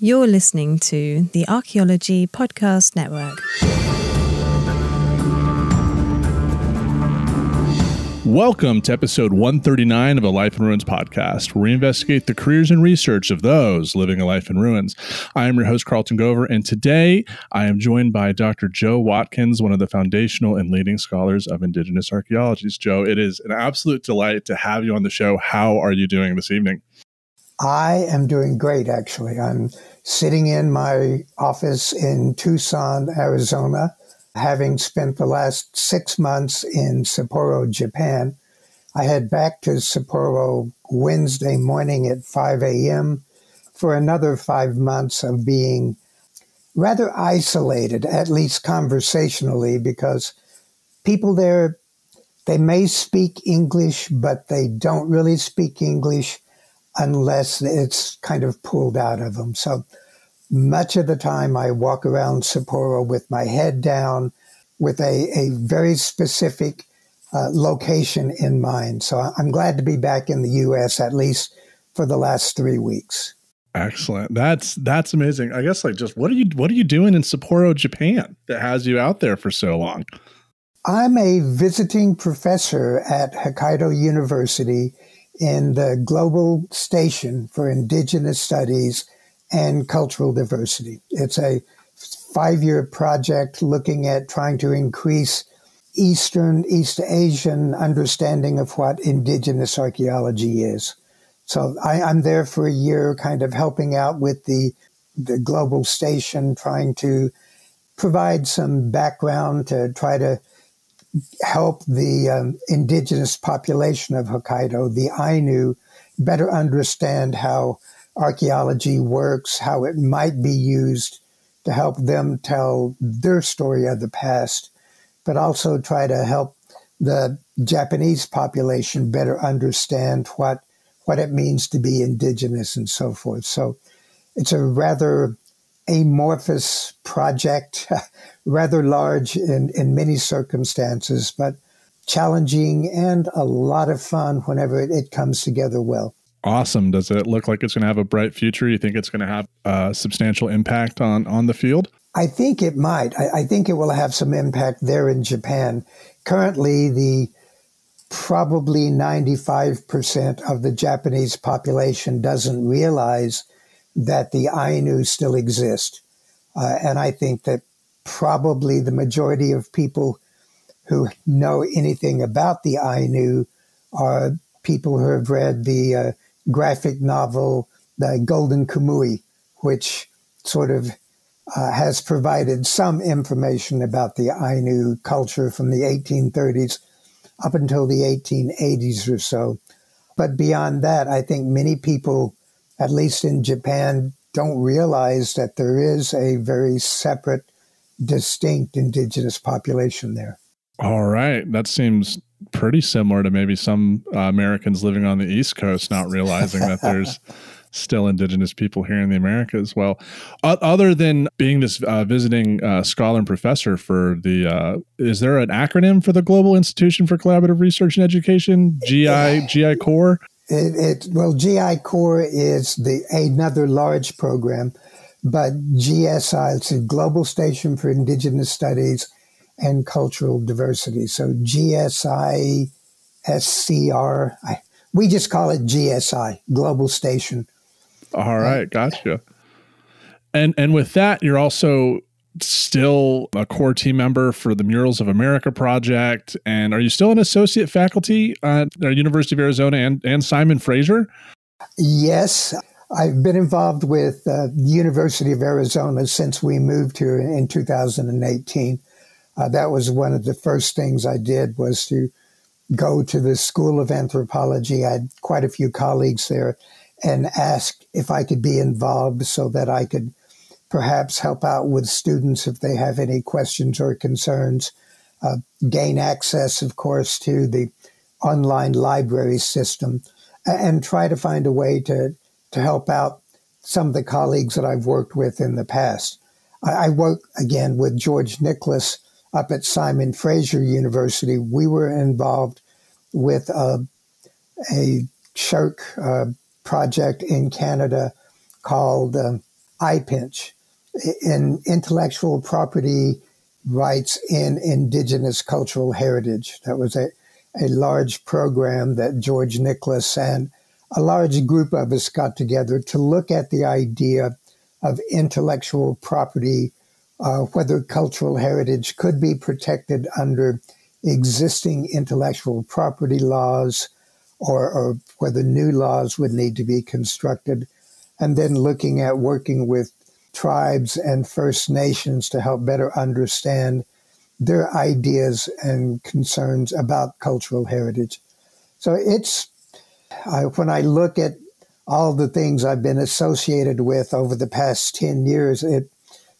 You're listening to the Archaeology Podcast Network. Welcome to episode 139 of a Life in Ruins podcast, where we investigate the careers and research of those living a life in ruins. I am your host, Carlton Gover, and today I am joined by Dr. Joe Watkins, one of the foundational and leading scholars of Indigenous archaeologies. Joe, it is an absolute delight to have you on the show. How are you doing this evening? I am doing great, actually. I'm sitting in my office in Tucson, Arizona having spent the last six months in Sapporo, Japan. I head back to Sapporo Wednesday morning at 5 a.m. for another five months of being rather isolated, at least conversationally, because people there, they may speak English, but they don't really speak English unless it's kind of pulled out of them. So much of the time, I walk around Sapporo with my head down, with a, a very specific uh, location in mind. So I'm glad to be back in the U.S. at least for the last three weeks. Excellent. That's that's amazing. I guess like just what are you what are you doing in Sapporo, Japan that has you out there for so long? I'm a visiting professor at Hokkaido University in the Global Station for Indigenous Studies and cultural diversity. It's a five year project looking at trying to increase Eastern, East Asian understanding of what indigenous archaeology is. So I, am there for a year, kind of helping out with the, the global station, trying to provide some background to try to help the um, indigenous population of Hokkaido, the Ainu, better understand how archaeology works, how it might be used to help them tell their story of the past, but also try to help the Japanese population better understand what what it means to be indigenous and so forth. So it's a rather amorphous project, rather large in, in many circumstances, but challenging and a lot of fun whenever it, it comes together well awesome. Does it look like it's going to have a bright future? You think it's going to have a substantial impact on on the field? I think it might. I, I think it will have some impact there in Japan. Currently, the probably 95% of the Japanese population doesn't realize that the Ainu still exist. Uh, and I think that probably the majority of people who know anything about the Ainu are people who have read the uh, graphic novel, The Golden Kamuy, which sort of uh, has provided some information about the Ainu culture from the 1830s up until the 1880s or so. But beyond that, I think many people, at least in Japan, don't realize that there is a very separate, distinct indigenous population there. All right. That seems pretty similar to maybe some uh, Americans living on the East Coast not realizing that there's still indigenous people here in the Americas. Well, o- other than being this uh, visiting uh, scholar and professor for the, uh, is there an acronym for the Global Institution for Collaborative Research and Education? GI GI Core. It, it, well, GI Core is the another large program, but GSI, it's a Global Station for Indigenous Studies and cultural diversity. So GSI, SCR, I, we just call it GSI, Global Station. All right, gotcha. And and with that, you're also still a core team member for the Murals of America project. And are you still an associate faculty at the University of Arizona and, and Simon Fraser? Yes. I've been involved with uh, the University of Arizona since we moved here in 2018 uh, that was one of the first things I did was to go to the School of Anthropology. I had quite a few colleagues there, and asked if I could be involved so that I could perhaps help out with students if they have any questions or concerns. Uh, gain access, of course, to the online library system and try to find a way to, to help out some of the colleagues that I've worked with in the past. I, I work again with George Nicholas up at Simon Fraser University. We were involved with a SSHRC uh, project in Canada called uh, IPinCH, in intellectual property rights in indigenous cultural heritage. That was a, a large program that George Nicholas and a large group of us got together to look at the idea of intellectual property, uh, whether cultural heritage could be protected under existing intellectual property laws or, or whether new laws would need to be constructed, and then looking at working with tribes and First Nations to help better understand their ideas and concerns about cultural heritage. So it's I, when I look at all the things I've been associated with over the past 10 years, it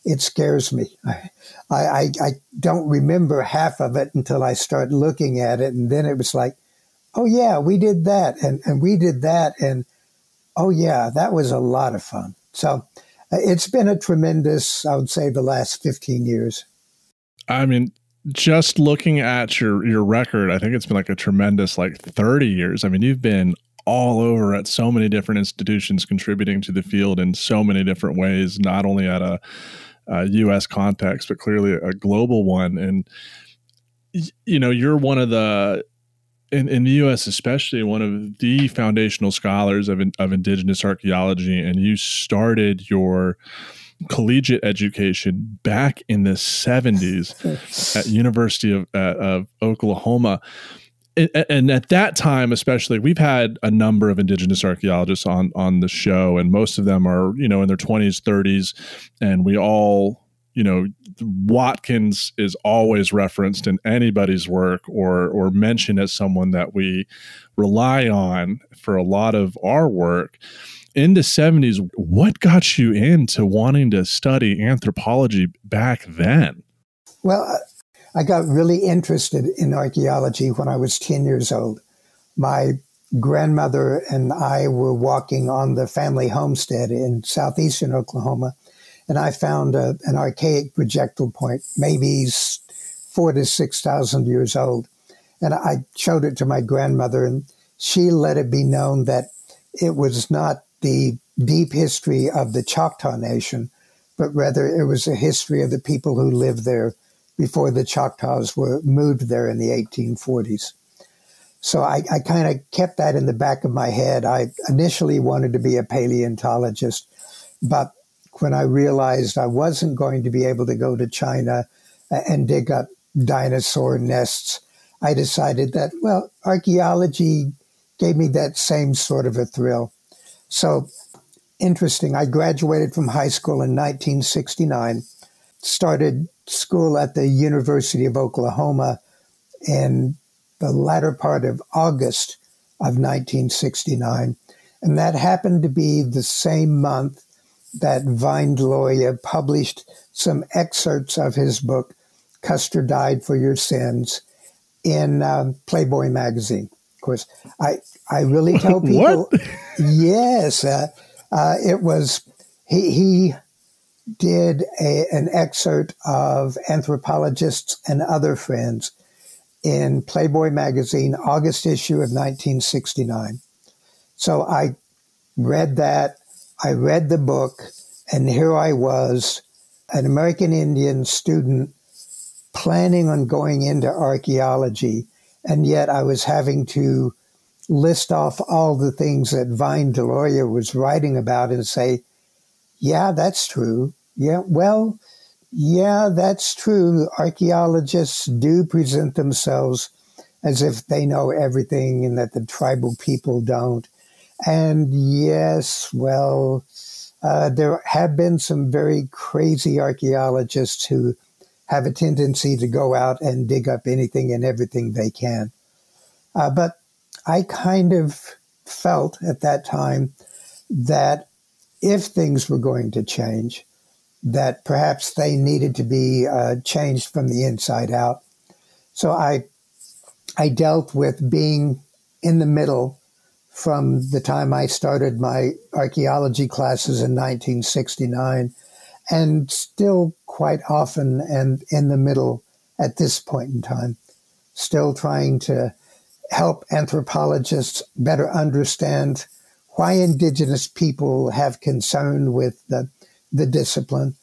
it scares me. I, I, I don't remember half of it until I start looking at it. And then it was like, oh, yeah, we did that. And, and we did that. And oh, yeah, that was a lot of fun. So it's been a tremendous, I would say, the last 15 years. I mean, just looking at your your record, I think it's been like a tremendous like 30 years. I mean, you've been all over at so many different institutions contributing to the field in so many different ways, not only at a, a U.S. context, but clearly a global one. And you know, you're one of the in, in the U.S., especially one of the foundational scholars of of indigenous archaeology, and you started your collegiate education back in the 70s at University of, uh, of Oklahoma and at that time especially we've had a number of indigenous archaeologists on on the show and most of them are you know in their 20s 30s and we all you know watkins is always referenced in anybody's work or or mentioned as someone that we rely on for a lot of our work in the 70s what got you into wanting to study anthropology back then well I got really interested in archaeology when I was 10 years old. My grandmother and I were walking on the family homestead in southeastern Oklahoma, and I found a, an archaic projectile point, maybe four to 6,000 years old. And I showed it to my grandmother, and she let it be known that it was not the deep history of the Choctaw Nation, but rather it was a history of the people who lived there before the Choctaws were moved there in the 1840s. So I, I kind of kept that in the back of my head. I initially wanted to be a paleontologist, but when I realized I wasn't going to be able to go to China uh, and dig up dinosaur nests, I decided that, well, archaeology gave me that same sort of a thrill. So interesting. I graduated from high school in 1969, started school at the University of Oklahoma in the latter part of August of 1969. And that happened to be the same month that Vine Deloria published some excerpts of his book, Custer Died for Your Sins, in um, Playboy magazine. Of course, I, I really tell people, yes, uh, uh, it was, he, he did a, an excerpt of anthropologists and other friends in Playboy magazine, August issue of 1969. So I read that, I read the book, and here I was, an American Indian student planning on going into archaeology, and yet I was having to list off all the things that Vine Deloria was writing about and say, yeah, that's true. Yeah, well, yeah, that's true. Archaeologists do present themselves as if they know everything and that the tribal people don't. And yes, well, uh, there have been some very crazy archaeologists who have a tendency to go out and dig up anything and everything they can. Uh, but I kind of felt at that time that if things were going to change, that perhaps they needed to be uh, changed from the inside out. So I, I dealt with being in the middle from the time I started my archaeology classes in 1969 and still quite often and in the middle at this point in time, still trying to help anthropologists better understand why indigenous people have concern with the, the discipline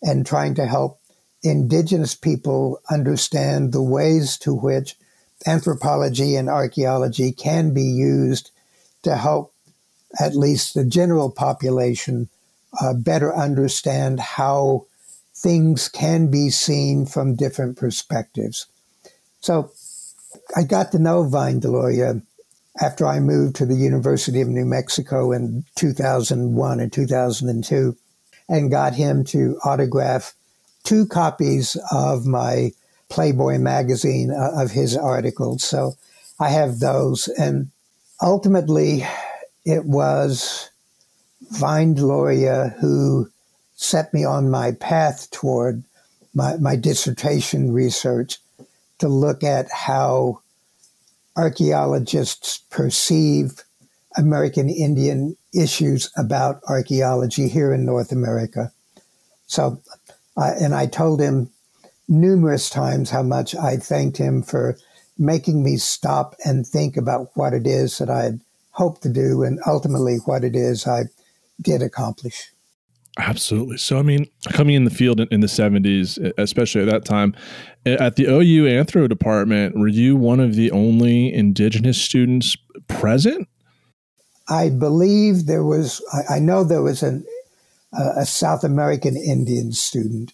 and trying to help indigenous people understand the ways to which anthropology and archaeology can be used to help at least the general population uh, better understand how things can be seen from different perspectives. So I got to know Vine Deloria after I moved to the University of New Mexico in 2001 and 2002 and got him to autograph two copies of my Playboy magazine uh, of his articles. So I have those. And ultimately, it was Vine Deloria who set me on my path toward my, my dissertation research to look at how archaeologists perceive American Indian issues about archaeology here in North America. So, uh, and I told him numerous times how much I thanked him for making me stop and think about what it is that I had hoped to do and ultimately what it is I did accomplish. Absolutely. So, I mean, coming in the field in, in, the 70s, especially at that time, at the OU Anthro department, were you one of the only indigenous students present? I believe there was, I, I know there was an, a South American Indian student.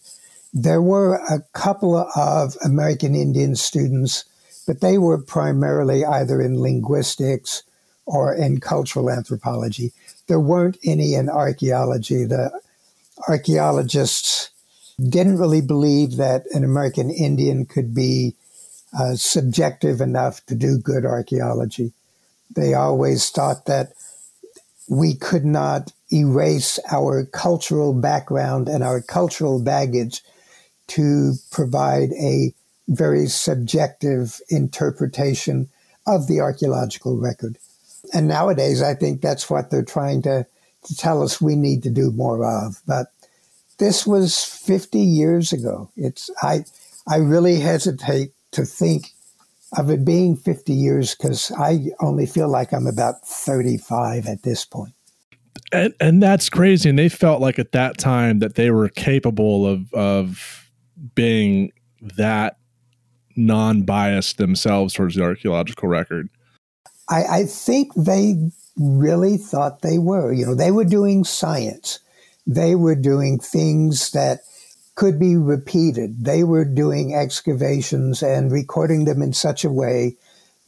There were a couple of American Indian students, but they were primarily either in linguistics or in cultural anthropology. There weren't any in archaeology. The archaeologists didn't really believe that an American Indian could be uh, subjective enough to do good archaeology. They always thought that we could not erase our cultural background and our cultural baggage to provide a very subjective interpretation of the archaeological record. And nowadays, I think that's what they're trying to to tell us we need to do more of. But this was 50 years ago. It's I I really hesitate to think of it being 50 years because I only feel like I'm about 35 at this point. And, and that's crazy. And they felt like at that time that they were capable of of being that non-biased themselves towards the archaeological record. I, I think they really thought they were. You know, they were doing science. They were doing things that could be repeated. They were doing excavations and recording them in such a way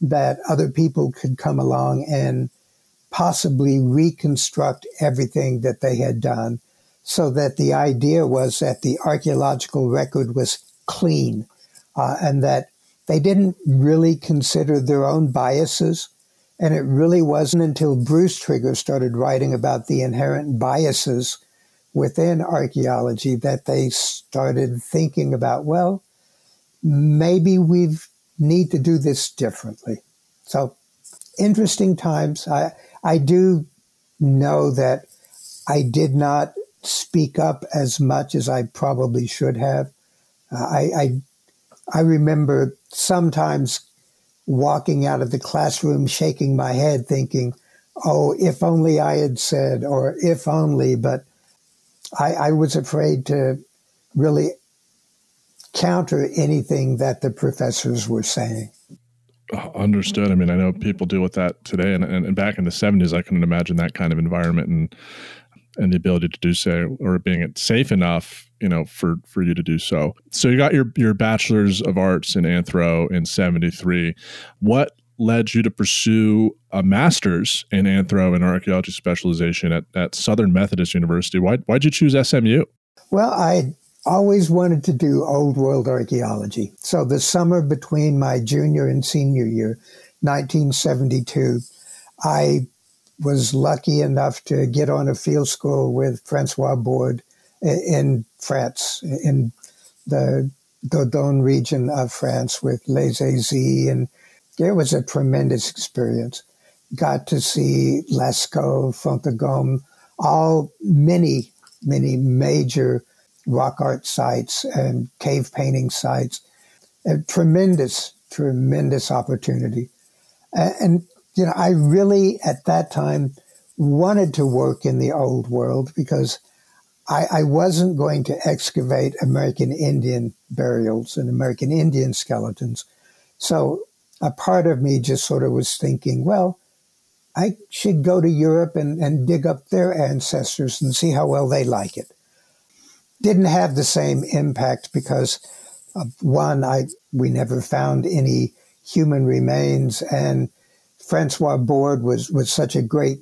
that other people could come along and possibly reconstruct everything that they had done so that the idea was that the archaeological record was clean uh, and that they didn't really consider their own biases and it really wasn't until Bruce Trigger started writing about the inherent biases within archaeology that they started thinking about, well, maybe we need to do this differently. So interesting times. I, I do know that I did not speak up as much as I probably should have. Uh, I, I, I remember sometimes walking out of the classroom shaking my head thinking, oh, if only I had said, or if only, but I, I was afraid to really counter anything that the professors were saying. Uh, understood. I mean, I know people deal with that today, and, and, and back in the '70s, I couldn't imagine that kind of environment and and the ability to do so, or being safe enough you know for for you to do so. So you got your your bachelor's of arts in anthro in 73 what led you to pursue a master's in anthro and archaeology specialization at, at southern methodist university? Why, why'd you choose smu well i always wanted to do old world archaeology. So the summer between my junior and senior year 1972 i was lucky enough to get on a field school with Francois Bordes in France, in the Dordogne region of France with Les Eyzies. And it was a tremendous experience. Got to see Lascaux, Font-de-Gaume, all many, many major rock art sites and cave painting sites. A tremendous, tremendous opportunity. And, you know, I really at that time wanted to work in the old world because I, I wasn't going to excavate American Indian burials and American Indian skeletons. So a part of me just sort of was thinking, well, I should go to Europe and, and dig up their ancestors and see how well they like it. Didn't have the same impact because, uh, one, I we never found any human remains, and Francois Bordes was was such a great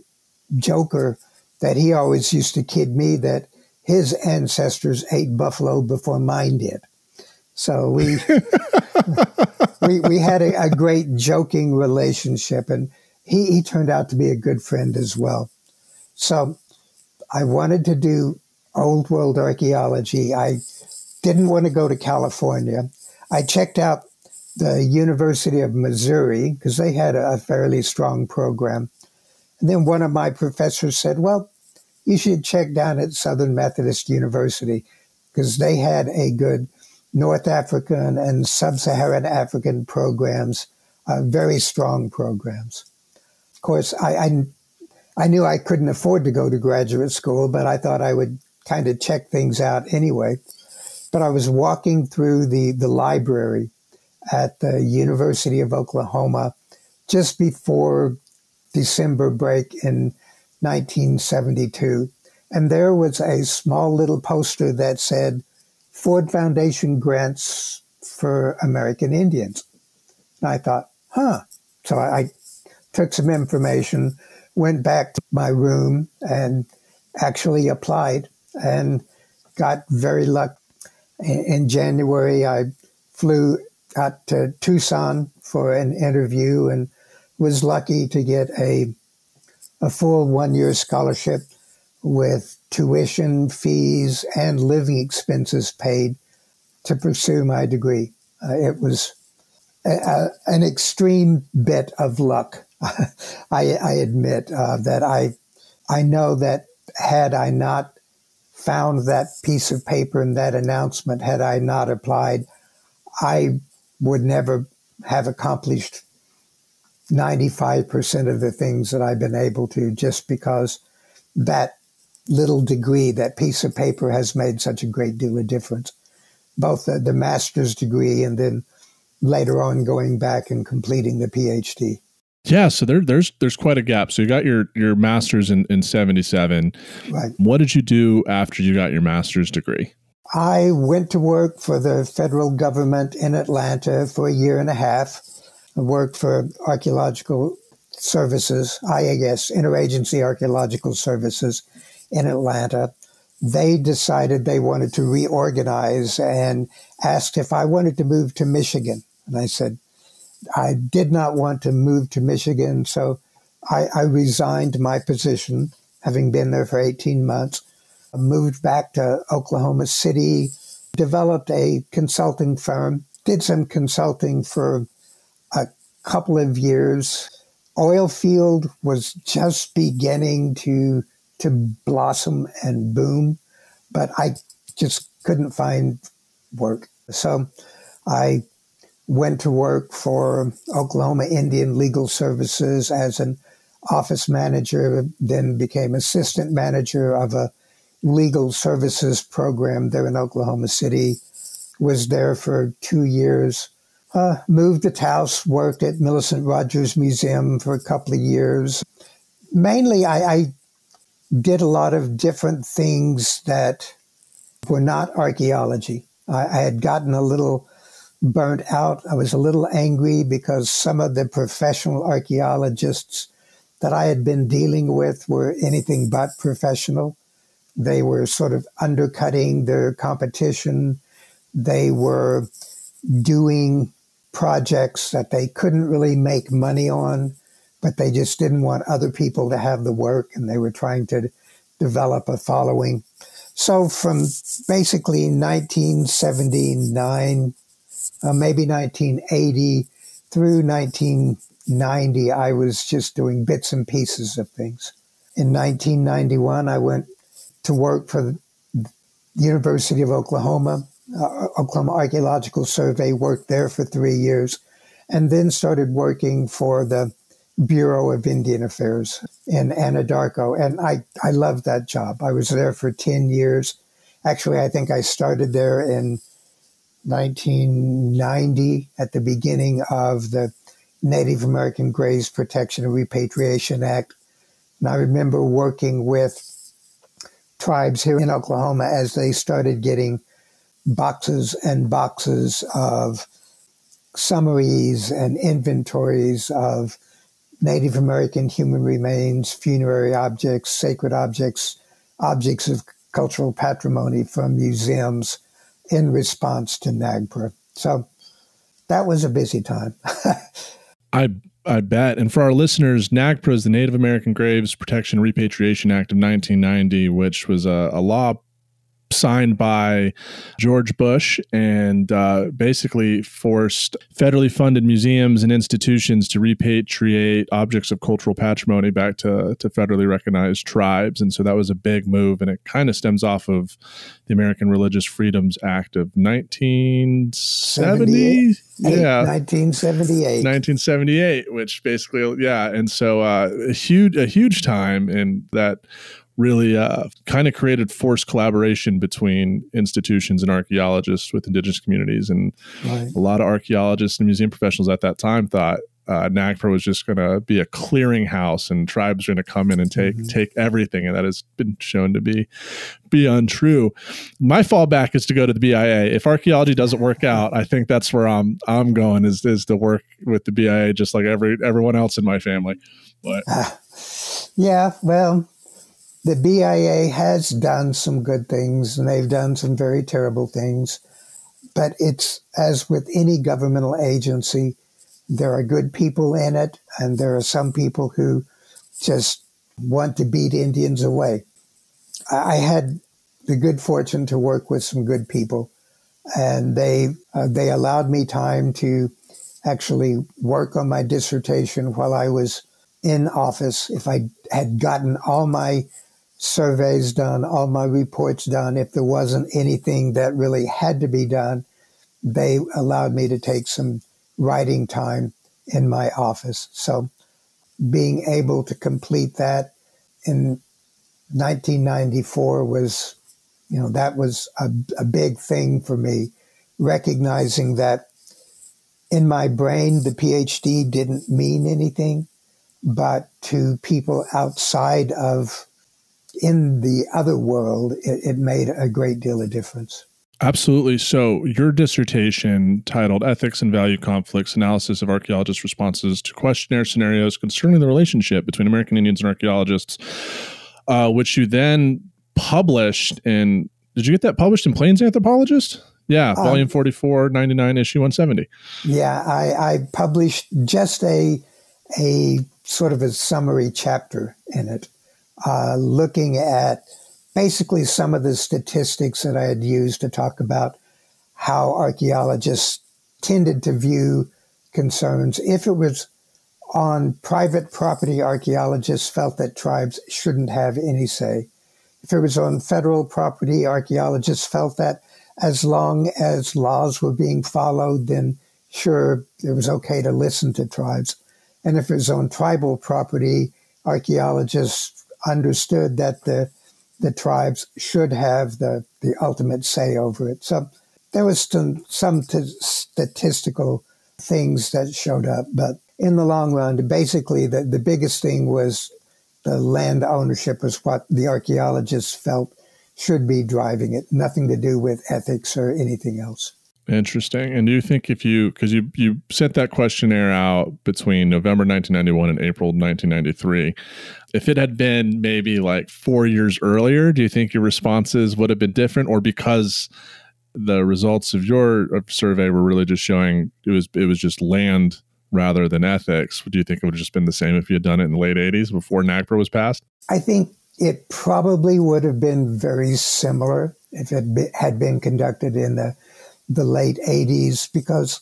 joker that he always used to kid me that his ancestors ate buffalo before mine did. So we we, we had a, a, great joking relationship, and he, he turned out to be a good friend as well. So I wanted to do old world archaeology. I didn't want to go to California. I checked out the University of Missouri because they had a, fairly strong program. And then one of my professors said, Well, you should check down at Southern Methodist University because they had a good North African and Sub Saharan African programs, uh, very strong programs. Of course, I, I, I, knew I couldn't afford to go to graduate school, but I thought I would kind of check things out anyway. But I was walking through the, the library at the University of Oklahoma just before December break in 1972. And there was a small little poster that said, Ford Foundation grants for American Indians. And I thought, huh. So I, took some information, went back to my room, and actually applied and got very lucky. In January, I flew out to Tucson for an interview and was lucky to get a a full one year scholarship with tuition, fees, and living expenses paid to pursue my degree. Uh, it was a, a, an extreme bit of luck. I, I, admit uh, that I I know that had I not found that piece of paper and that announcement, had I not applied, I would never have accomplished 95% of the things that I've been able to just because that little degree, that piece of paper has made such a great deal of difference. Both the, the master's degree and then later on going back and completing the PhD. Yeah, so there, there's there's quite a gap. So you got your your master's in in '77. Right. What did you do after you got your master's degree? I went to work for the federal government in Atlanta for a year and a half I worked for archaeological services, IAS, Interagency Archaeological Services in Atlanta. They decided they wanted to reorganize and asked if I wanted to move to Michigan. And I said, I did not want to move to Michigan. So I, I resigned my position, having been there for 18 months, moved back to Oklahoma City, developed a consulting firm, did some consulting for a couple of years. Oil field was just beginning to to blossom and boom, but I just couldn't find work. So I went to work for Oklahoma Indian Legal Services as an office manager, then became assistant manager of a legal services program there in Oklahoma City. Was there for two years. Uh, moved to Taos, worked at Millicent Rogers Museum for a couple of years. Mainly, I, I did a lot of different things that were not archaeology. I, I, had gotten a little burnt out. I was a little angry because some of the professional archaeologists that I had been dealing with were anything but professional. They were sort of undercutting their competition. They were doing projects that they couldn't really make money on. but they just didn't want other people to have the work and they were trying to develop a following. So from basically 1979, uh, maybe 1980 through 1990, I was just doing bits and pieces of things. In 1991, I went to work for the University of Oklahoma, uh, Oklahoma Archaeological Survey, worked there for three years, and then started working for the Bureau of Indian Affairs in Anadarko. And I, I loved that job. I was there for 10 years. Actually, I think I started there in 1990 at the beginning of the Native American Graves Protection and Repatriation Act. And I remember working with tribes here in Oklahoma as they started getting boxes and boxes of summaries and inventories of Native American human remains, funerary objects, sacred objects, objects of cultural patrimony from museums in response to NAGPRA. So that was a busy time. I I bet. And for our listeners, NAGPRA is the Native American Graves Protection Repatriation Act of 1990, which was a, a law signed by George Bush and uh, basically forced federally funded museums and institutions to repatriate objects of cultural patrimony back to, to federally recognized tribes. And so that was a big move. And it kind of stems off of the American Religious Freedoms Act of 1970. Yeah. 1978. 1978, which basically, yeah. And so uh, a huge, a huge time in that really uh, kind of created forced collaboration between institutions and archaeologists with indigenous communities. And right. a lot of archaeologists and museum professionals at that time thought uh, NAGPRA was just going to be a clearinghouse and tribes are going to come in and take mm-hmm. take everything, and that has been shown to be be untrue. My fallback is to go to the BIA. If archaeology doesn't work out, I think that's where I'm I'm going is is to work with the BIA, just like every everyone else in my family. But uh, yeah, well, the BIA has done some good things and they've done some very terrible things. But it's as with any governmental agency, there are good people in it, and there are some people who just want to beat Indians away. I had the good fortune to work with some good people, and they uh, they allowed me time to actually work on my dissertation while I was in office. If I had gotten all my surveys done, all my reports done. If there wasn't anything that really had to be done, they allowed me to take some writing time in my office. So being able to complete that in 1994 was, you know, that was a, a big thing for me, recognizing that in my brain, the PhD didn't mean anything, but to people outside of in the other world, it, it made a great deal of difference. Absolutely. So, your dissertation titled Ethics and Value Conflicts Analysis of Archaeologists' Responses to Questionnaire Scenarios Concerning the Relationship Between American Indians and Archaeologists, uh, which you then published in, did you get that published in Plains Anthropologist? Yeah, um, volume 44, 99, issue 170. Yeah, I, I published just a, a sort of a summary chapter in it uh, looking at basically some of the statistics that I had used to talk about how archaeologists tended to view concerns. If it was on private property, archaeologists felt that tribes shouldn't have any say. If it was on federal property, archaeologists felt that as long as laws were being followed, then sure, it was okay to listen to tribes. And if it was on tribal property, archaeologists understood that the the tribes should have the, the ultimate say over it. So there was some, some t- statistical things that showed up, but in the long run, basically the, the biggest thing was the land ownership was what the archaeologists felt should be driving it, nothing to do with ethics or anything else. Interesting. And do you think if you because you you sent that questionnaire out between November 1991 and April 1993, if it had been maybe like 4 years earlier, do you think your responses would have been different or because the results of your survey were really just showing it was it was just land rather than ethics. Do you think it would have just been the same if you had done it in the late 80s before NAGPRA was passed? I think it probably would have been very similar if it had been conducted in the, the late 80s because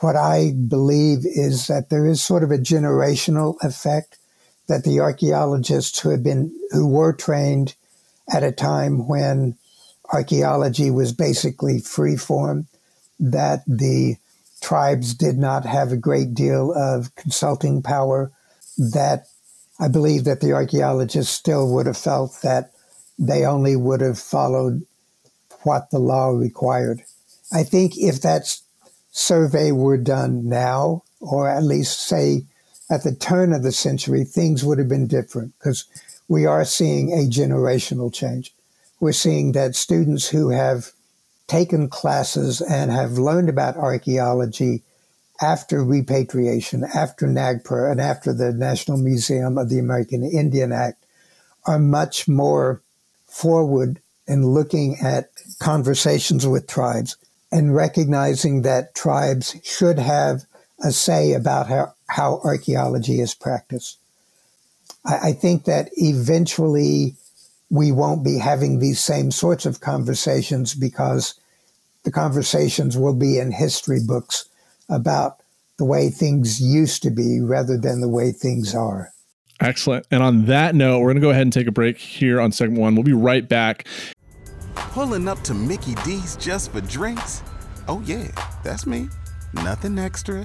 what I believe is that there is sort of a generational effect that the archaeologists who had been who were trained at a time when archaeology was basically free form, that the tribes did not have a great deal of consulting power, that I believe that the archaeologists still would have felt that they only would have followed what the law required. I think if that survey were done now, or at least say at the turn of the century, things would have been different because we are seeing a generational change. We're seeing that students who have taken classes and have learned about archaeology after repatriation, after NAGPRA, and after the National Museum of the American Indian Act are much more forward in looking at conversations with tribes and recognizing that tribes should have a say about how, how archaeology is practiced. I, I think that eventually we won't be having these same sorts of conversations because the conversations will be in history books about the way things used to be rather than the way things are. Excellent. And on that note, we're going to go ahead and take a break here on segment one. We'll be right back. Pulling up to Mickey D's just for drinks? Oh, yeah, that's me. Nothing extra,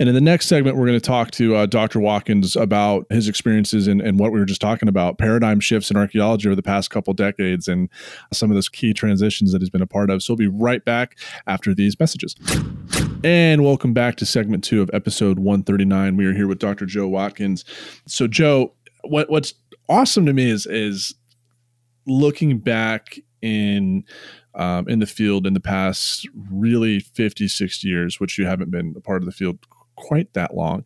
And in the next segment, we're going to talk to uh, Dr. Watkins about his experiences and, and what we were just talking about paradigm shifts in archaeology over the past couple decades and some of those key transitions that he's been a part of. So we'll be right back after these messages. And welcome back to segment two of episode 139. We are here with Dr. Joe Watkins. So, Joe, what, what's awesome to me is is looking back in um, in the field in the past really 50 60 years which you haven't been a part of the field quite that long.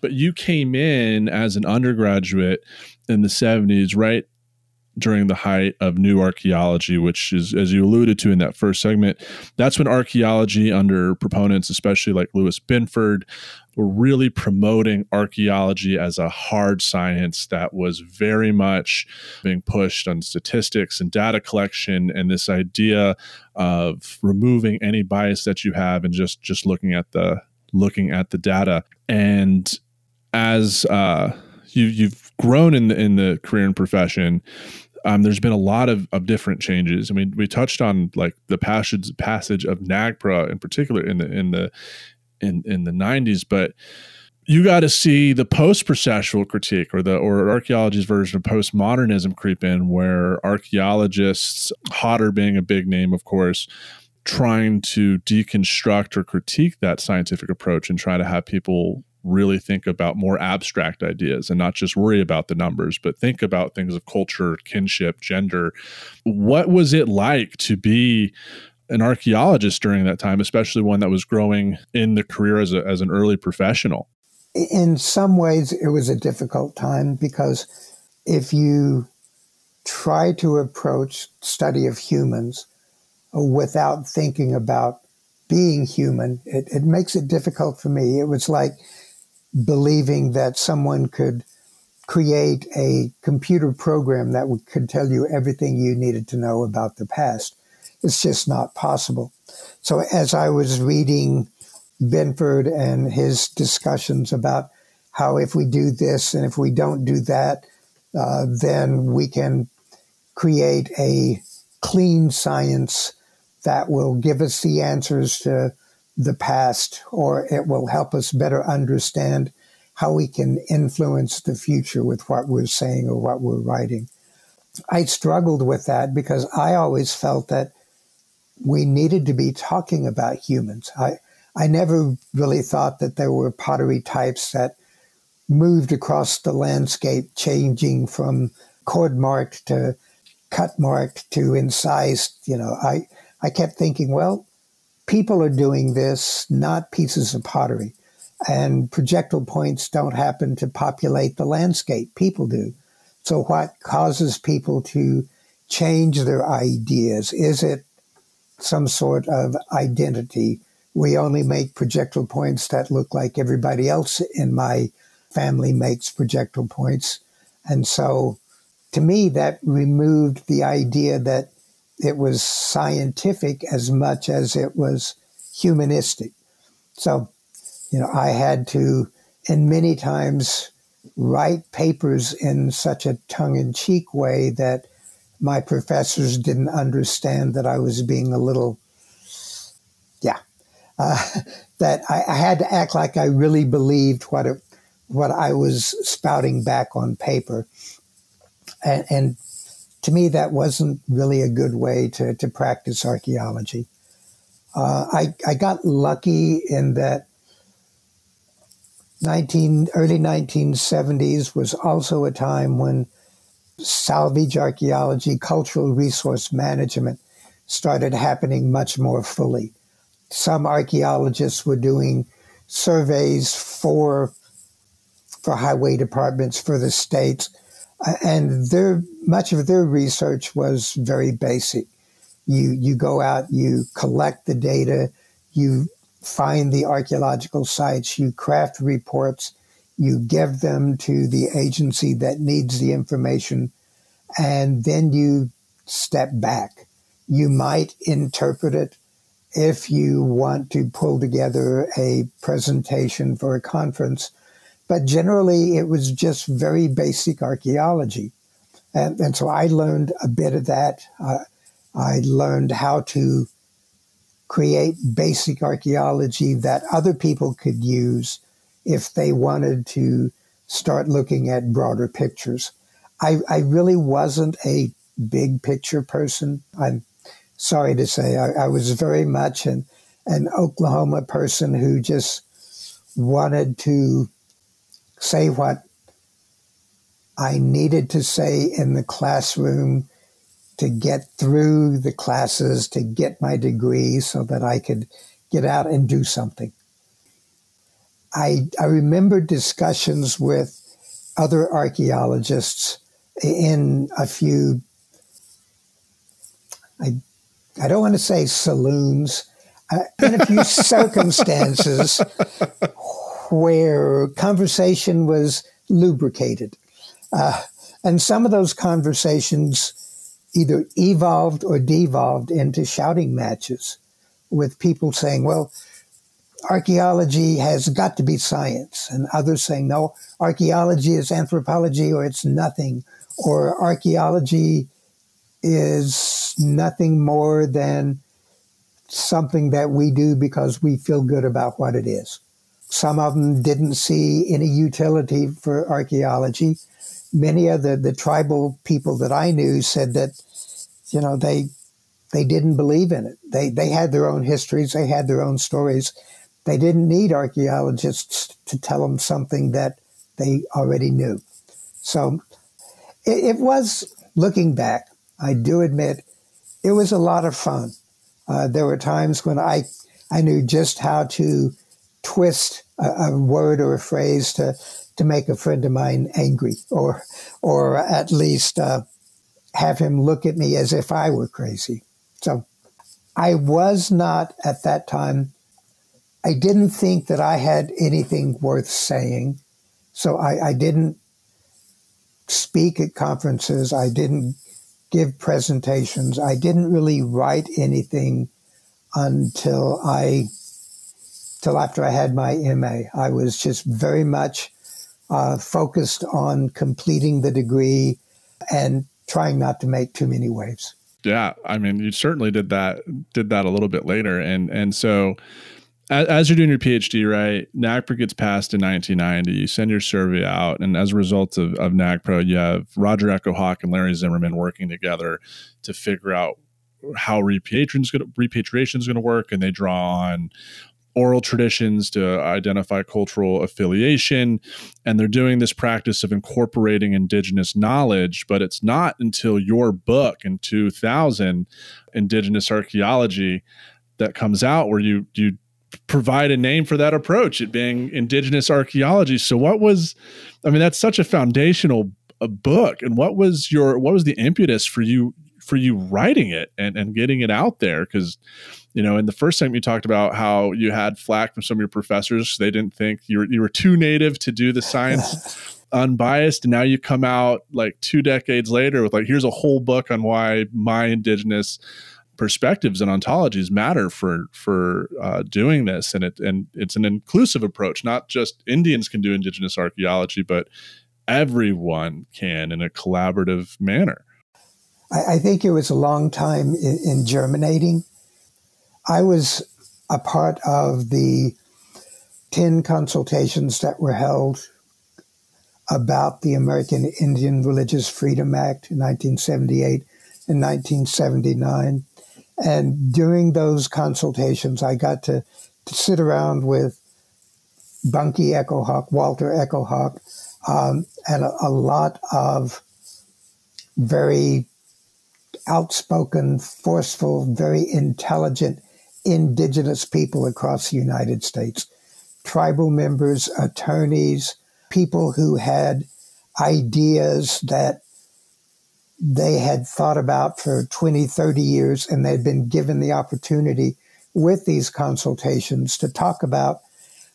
But you came in as an undergraduate in the 70s, right during the height of new archaeology, which is, as you alluded to in that first segment, that's when archaeology under proponents, especially like Lewis Binford, were really promoting archaeology as a hard science that was very much being pushed on statistics and data collection and this idea of removing any bias that you have and just just looking at the looking at the data. And as uh, you, you've grown in the in the career and profession, um, there's been a lot of, of different changes. I mean, we touched on like the passage passage of NAGPRA in particular in the in the in in the 90s, but you got to see the post-processual critique or the or archaeology's version of postmodernism creep in where archaeologists hodder being a big name of course trying to deconstruct or critique that scientific approach and try to have people really think about more abstract ideas and not just worry about the numbers, but think about things of culture, kinship, gender. What was it like to be an archaeologist during that time, especially one that was growing in the career as, a, as an early professional? In some ways, it was a difficult time because if you try to approach study of humans without thinking about being human, it, it makes it difficult for me. It was like believing that someone could create a computer program that would, could tell you everything you needed to know about the past. It's just not possible. So as I was reading Binford and his discussions about how if we do this and if we don't do that, uh, then we can create a clean science that will give us the answers to the past, or it will help us better understand how we can influence the future with what we're saying or what we're writing. I struggled with that because I always felt that we needed to be talking about humans. I, I never really thought that there were pottery types that moved across the landscape, changing from cord marked to cut marked to incised. You know, I, I kept thinking, well, people are doing this, not pieces of pottery. And projectile points don't happen to populate the landscape. People do. So what causes people to change their ideas? Is it some sort of identity? We only make projectile points that look like everybody else in my family makes projectile points. And so to me, that removed the idea that it was scientific as much as it was humanistic. So, you know, I had to, and many times, write papers in such a tongue in cheek way that my professors didn't understand that I was being a little, yeah, uh, that I, I, had to act like I really believed what it, what I was spouting back on paper, and, and to me that wasn't really a good way to to practice archaeology. Uh, I I got lucky in that 19 early 1970s was also a time when salvage archaeology, cultural resource management started happening much more fully. Some archaeologists were doing surveys for for highway departments for the states, and their much of their research was very basic. You you go out, you collect the data, you find the archaeological sites, you craft reports, you give them to the agency that needs the information, and then you step back. You might interpret it if you want to pull together a presentation for a conference, but generally it was just very basic archaeology. And, and so I learned a bit of that. Uh, I learned how to create basic archaeology that other people could use if they wanted to start looking at broader pictures. I, I really wasn't a big picture person. I'm sorry to say, I, I was very much an, an Oklahoma person who just wanted to say what I needed to say in the classroom to get through the classes, to get my degree so that I could get out and do something. I, I remember discussions with other archaeologists in a few, I, I don't want to say saloons, uh, in a few circumstances where conversation was lubricated. Uh, and some of those conversations either evolved or devolved into shouting matches with people saying, well, archaeology has got to be science, and others saying, no, archaeology is anthropology or it's nothing, or archaeology is nothing more than something that we do because we feel good about what it is. Some of them didn't see any utility for archaeology many of the, the tribal people that I knew said that, you know, they they didn't believe in it. They they had their own histories, they had their own stories. They didn't need archaeologists to tell them something that they already knew. So it, it was looking back. I do admit it was a lot of fun. Uh, there were times when I I knew just how to twist a, a word or a phrase to to make a friend of mine angry or or at least uh, have him look at me as if I were crazy. So I was not at that time. I didn't think that I had anything worth saying. So I, I didn't speak at conferences. I didn't give presentations. I didn't really write anything until I till after I had my MA. I was just very much uh, focused on completing the degree and trying not to make too many waves. Yeah, I mean, you certainly did that did that a little bit later, and and so as, as you're doing your PhD, right? NAGPRA gets passed in 1990. You send your survey out, and as a result of, of you have Roger Echo Hawk and Larry Zimmerman working together to figure out how repatriation is going to work, and they draw on oral traditions to identify cultural affiliation. And they're doing this practice of incorporating indigenous knowledge. But it's not until your book in 2000, Indigenous Archaeology, that comes out where you, you, provide a name for that approach it being indigenous archaeology so what was i mean that's such a foundational a book and what was your what was the impetus for you for you writing it and, and getting it out there because you know in the first time you talked about how you had flack from some of your professors they didn't think you were, you were too native to do the science unbiased and now you come out like two decades later with like here's a whole book on why my indigenous perspectives and ontologies matter for for uh, doing this and it and it's an inclusive approach not just indians can do indigenous archaeology but everyone can in a collaborative manner. I, I think it was a long time in, in germinating. I was a part of the 10 consultations that were held about the American Indian Religious Freedom Act in 1978 and 1979. And during those consultations, I got to, to sit around with Bunky Echohawk, Walter Echohawk, um, and a, a lot of very outspoken, forceful, very intelligent indigenous people across the United States. Tribal members, attorneys, people who had ideas that they had thought about for 20, 30 years, and they'd been given the opportunity with these consultations to talk about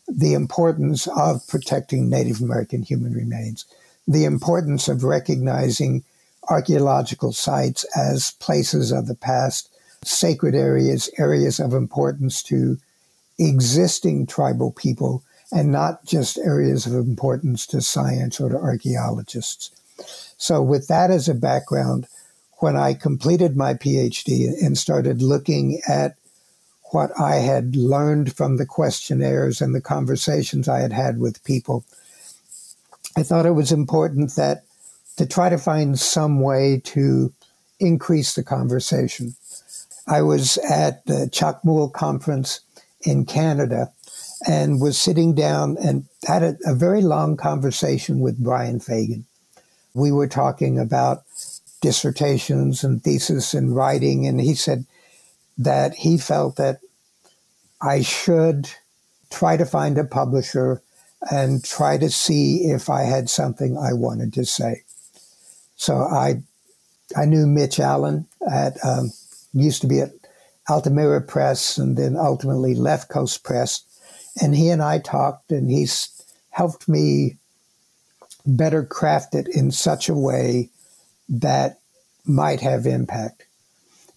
the importance of protecting Native American human remains, the importance of recognizing archaeological sites as places of the past, sacred areas, areas of importance to existing tribal people, and not just areas of importance to science or to archaeologists. So, with that as a background, when I completed my PhD and started looking at what I had learned from the questionnaires and the conversations I had had with people, I thought it was important that to try to find some way to increase the conversation. I was at the Chacmool conference in Canada and was sitting down and had a, a very long conversation with Brian Fagan. We were talking about dissertations and thesis and writing, and he said, that he felt that I should try to find a publisher and try to see if I had something I wanted to say. So I, I knew Mitch Allen at um, used to be at AltaMira Press and then ultimately Left Coast Press, and he and I talked, and he's helped me better craft it in such a way that might have impact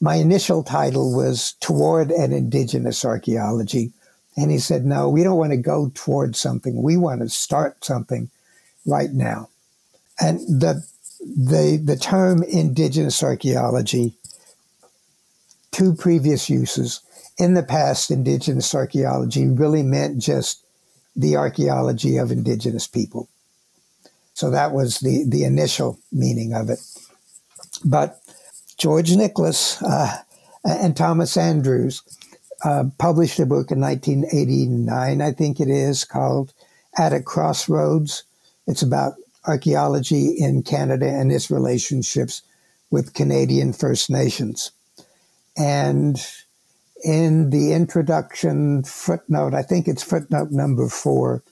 my initial title was Toward an Indigenous Archaeology. And he said, No, we don't want to go toward something. We want to start something right now. And the, the, the term indigenous archaeology, two previous uses. In the past, indigenous archaeology really meant just the archaeology of indigenous people. So that was the, the initial meaning of it. But George Nicholas uh, and Thomas Andrews uh, published a book in 1989, I think it is, called At a Crossroads. It's about archaeology in Canada and its relationships with Canadian First Nations. And in the introduction footnote, I think it's footnote number four,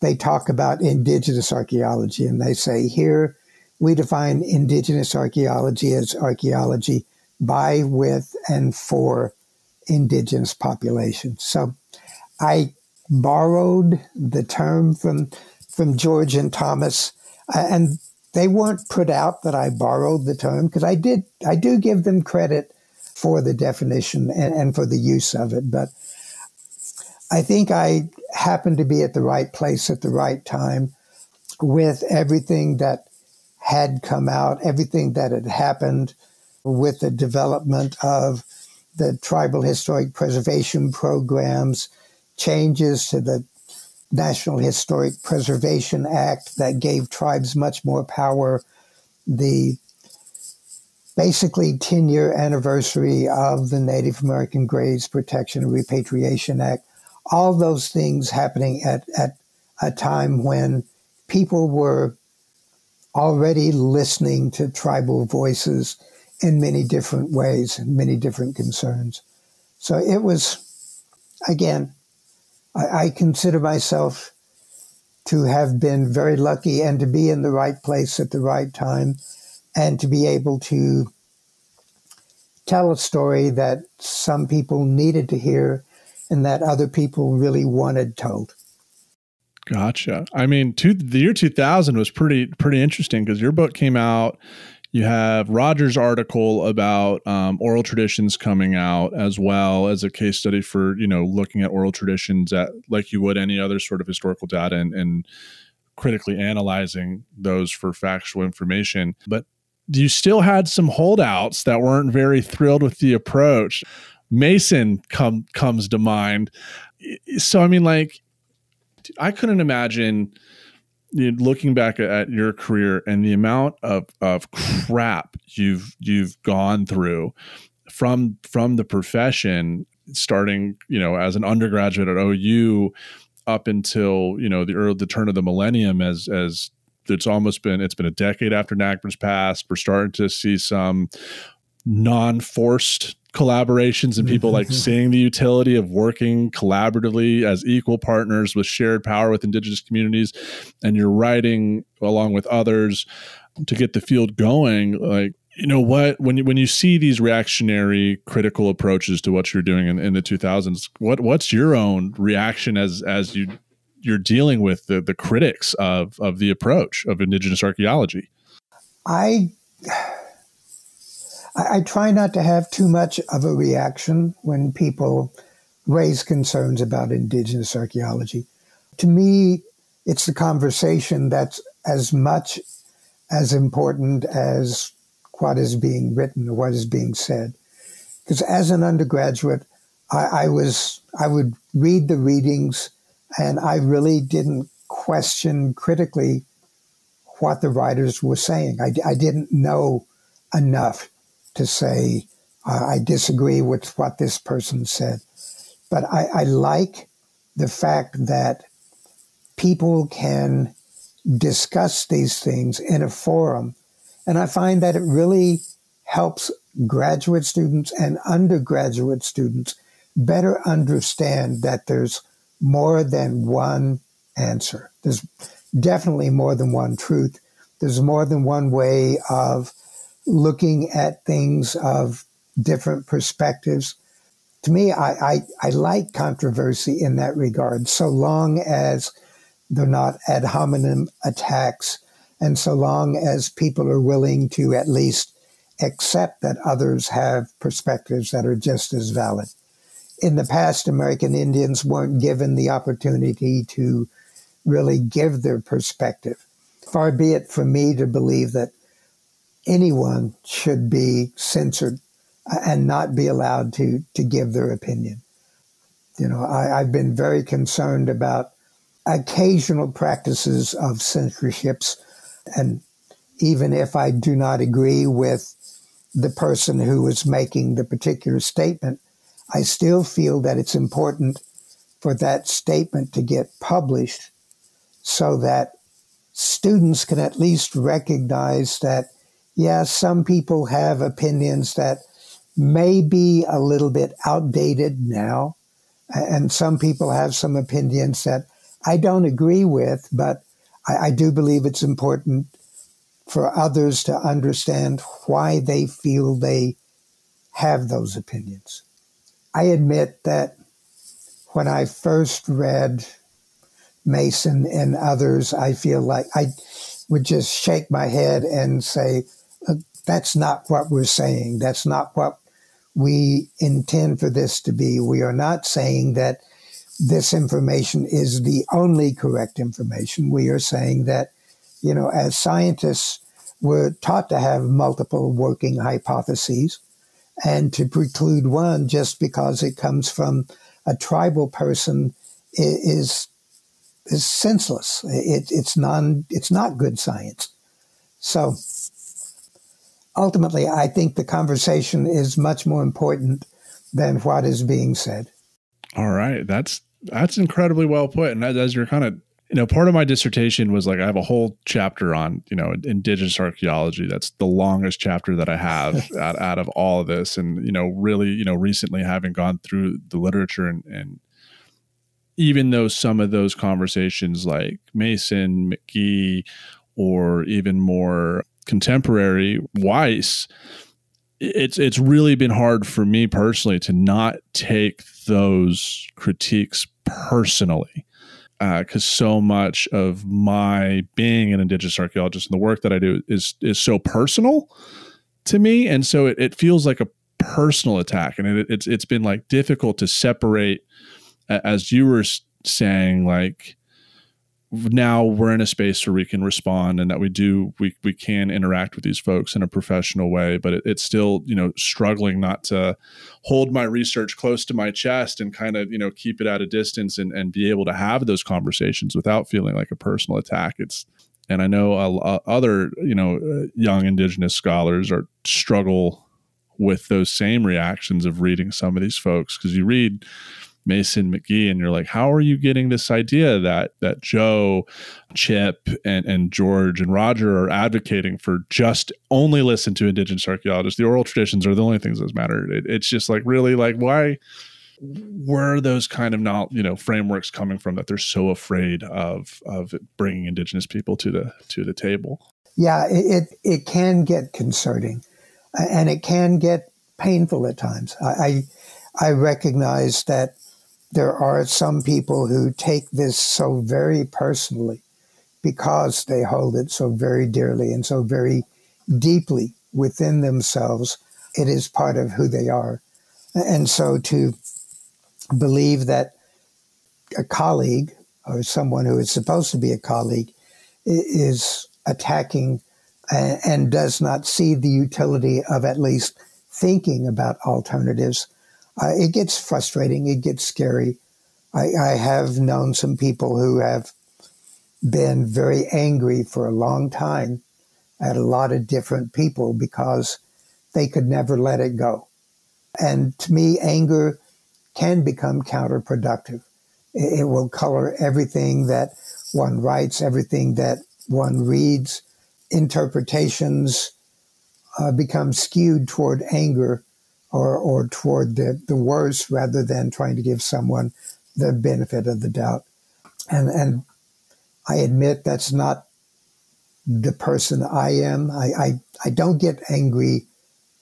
they talk about indigenous archaeology and they say here we define indigenous archaeology as archaeology by, with, and for indigenous populations. So I borrowed the term from from George and Thomas, uh, and they weren't put out that I borrowed the term because I did. I do give them credit for the definition and, and for the use of it, but I think I happened to be at the right place at the right time with everything that had come out, everything that had happened with the development of the tribal historic preservation programs, changes to the National Historic Preservation Act that gave tribes much more power, the basically 10 year anniversary of the Native American Graves Protection and Repatriation Act. all those things happening at, at a time when people were already listening to tribal voices in many different ways many different concerns. So it was, again, I, I consider myself to have been very lucky and to be in the right place at the right time and to be able to tell a story that some people needed to hear and that other people really wanted told. Gotcha. I mean, two, the year 2000 was pretty pretty interesting because your book came out. You have Roger's article about um, oral traditions coming out, as well as a case study for you know looking at oral traditions at like you would any other sort of historical data and, and critically analyzing those for factual information. But you still had some holdouts that weren't very thrilled with the approach. Mason come comes to mind. So I mean, like I couldn't imagine you know, looking back at your career and the amount of, of crap you've you've gone through from from the profession starting you know as an undergraduate at OU up until you know the early the turn of the millennium as as it's almost been it's been a decade after NAGPRA's passed. We're starting to see some non-forced collaborations and people like mm-hmm. seeing the utility of working collaboratively as equal partners with shared power with indigenous communities and you're writing along with others to get the field going. Like you know what? When you when you see these reactionary critical approaches to what you're doing in, in the 2000s what what's your own reaction as as you you're dealing with the the critics of of the approach of indigenous archaeology i I, try not to have too much of a reaction when people raise concerns about indigenous archaeology. To me, it's the conversation that's as much as important as what is being written or what is being said. Because as an undergraduate, I, I, was I would read the readings, and I really didn't question critically what the writers were saying. I, I didn't know enough to say, uh, I disagree with what this person said. But I, I like the fact that people can discuss these things in a forum. And I find that it really helps graduate students and undergraduate students better understand that there's more than one answer. There's definitely more than one truth. There's more than one way of looking at things of different perspectives. To me, I, I, I like controversy in that regard, so long as they're not ad hominem attacks and so long as people are willing to at least accept that others have perspectives that are just as valid. In the past, American Indians weren't given the opportunity to really give their perspective. Far be it from me to believe that anyone should be censored uh, and not be allowed to to give their opinion. You know, I, I've been very concerned about occasional practices of censorships, and even if I do not agree with the person who is making the particular statement, I still feel that it's important for that statement to get published so that students can at least recognize that yeah, some people have opinions that may be a little bit outdated now. And some people have some opinions that I don't agree with, but I, I do believe it's important for others to understand why they feel they have those opinions. I admit that when I first read Mason and others, I feel like I would just shake my head and say, that's not what we're saying. That's not what we intend for this to be. We are not saying that this information is the only correct information. We are saying that, you know, as scientists, we're taught to have multiple working hypotheses and to preclude one just because it comes from a tribal person is is senseless. It, it's non it's not good science. So ultimately, I think the conversation is much more important than what is being said. All right, that's That's incredibly well put. And as, as you're kind of you know, part of my dissertation was like I have a whole chapter on, you know, indigenous archaeology. That's the longest chapter that I have out, out of all of this. And, you know, really, you know, recently having gone through the literature and, and even though some of those conversations like Mason, McGhee, or even more contemporary Weiss, it's it's really been hard for me personally to not take those critiques personally because uh, so much of my being an indigenous archaeologist and the work that I do is is so personal to me, and so it, it feels like a personal attack, and it, it's it's been like difficult to separate, as you were saying, like now we're in a space where we can respond and that we do we we can interact with these folks in a professional way but it, it's still you know struggling not to hold my research close to my chest and kind of you know keep it at a distance and, and be able to have those conversations without feeling like a personal attack. It's and i know other you know uh, young indigenous scholars are struggle with those same reactions of reading some of these folks because you read Mason McGhee, and you're like, how are you getting this idea that that Joe, Chip, and and George and Roger are advocating for just only listen to indigenous archaeologists? The oral traditions are the only things that matter. It, it's just like really like why where those kind of not you know frameworks coming from that they're so afraid of of bringing indigenous people to the to the table yeah it it can get concerning and it can get painful at times i i, I recognize that there are some people who take this so very personally because they hold it so very dearly and so very deeply within themselves. It is part of who they are. And so to believe that a colleague or someone who is supposed to be a colleague is attacking and, does not see the utility of at least thinking about alternatives uh, it gets frustrating. It gets scary. I, I have known some people who have been very angry for a long time at a lot of different people because they could never let it go. And to me, anger can become counterproductive. It, will color everything that one writes, everything that one reads. Interpretations uh, become skewed toward anger or, or toward the, the worst rather than trying to give someone the benefit of the doubt. And, and I admit that's not the person I am. I, I, I don't get angry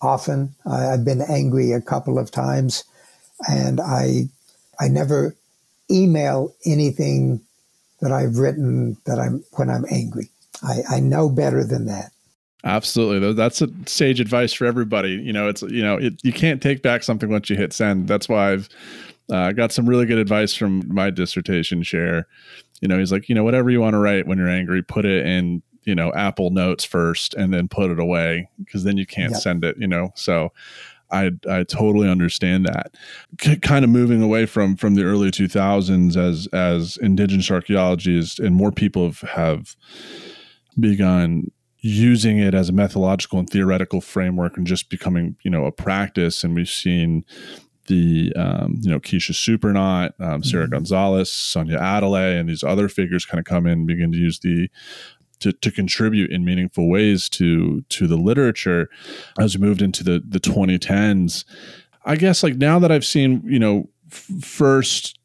often. I, I've been angry a couple of times and I, I never email anything that I've written that I'm when I'm angry. I, I know better than that. Absolutely. That's a sage advice for everybody. You know, it's, you know, it, you can't take back something once you hit send. That's why I've uh, got some really good advice from my dissertation chair. You know, he's like, you know, whatever you want to write when you're angry, put it in, you know, Apple Notes first and then put it away because then you can't yep. send it, you know. So, I I totally understand that. C- kind of moving away from from the early 2000s as as indigenous archaeology is and more people have have begun using it as a methodological and theoretical framework and just becoming you know a practice and we've seen the um, you know Kisha Supernant, um, Sarah mm-hmm. Gonzalez, Sonya Atalay, and these other figures kind of come in and begin to use the to, to contribute in meaningful ways to to the literature as we moved into the the 2010s. I guess like now that I've seen you know f- first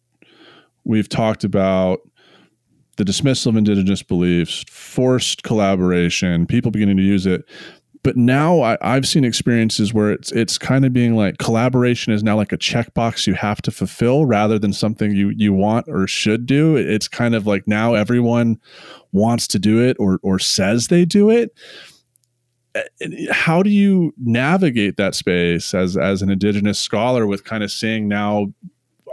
we've talked about the dismissal of indigenous beliefs, forced collaboration, people beginning to use it. But now I, have seen experiences where it's it's kind of being like collaboration is now like a checkbox you have to fulfill rather than something you you want or should do. It's kind of like now everyone wants to do it or or says they do it how do you navigate that space as as an indigenous scholar with kind of seeing now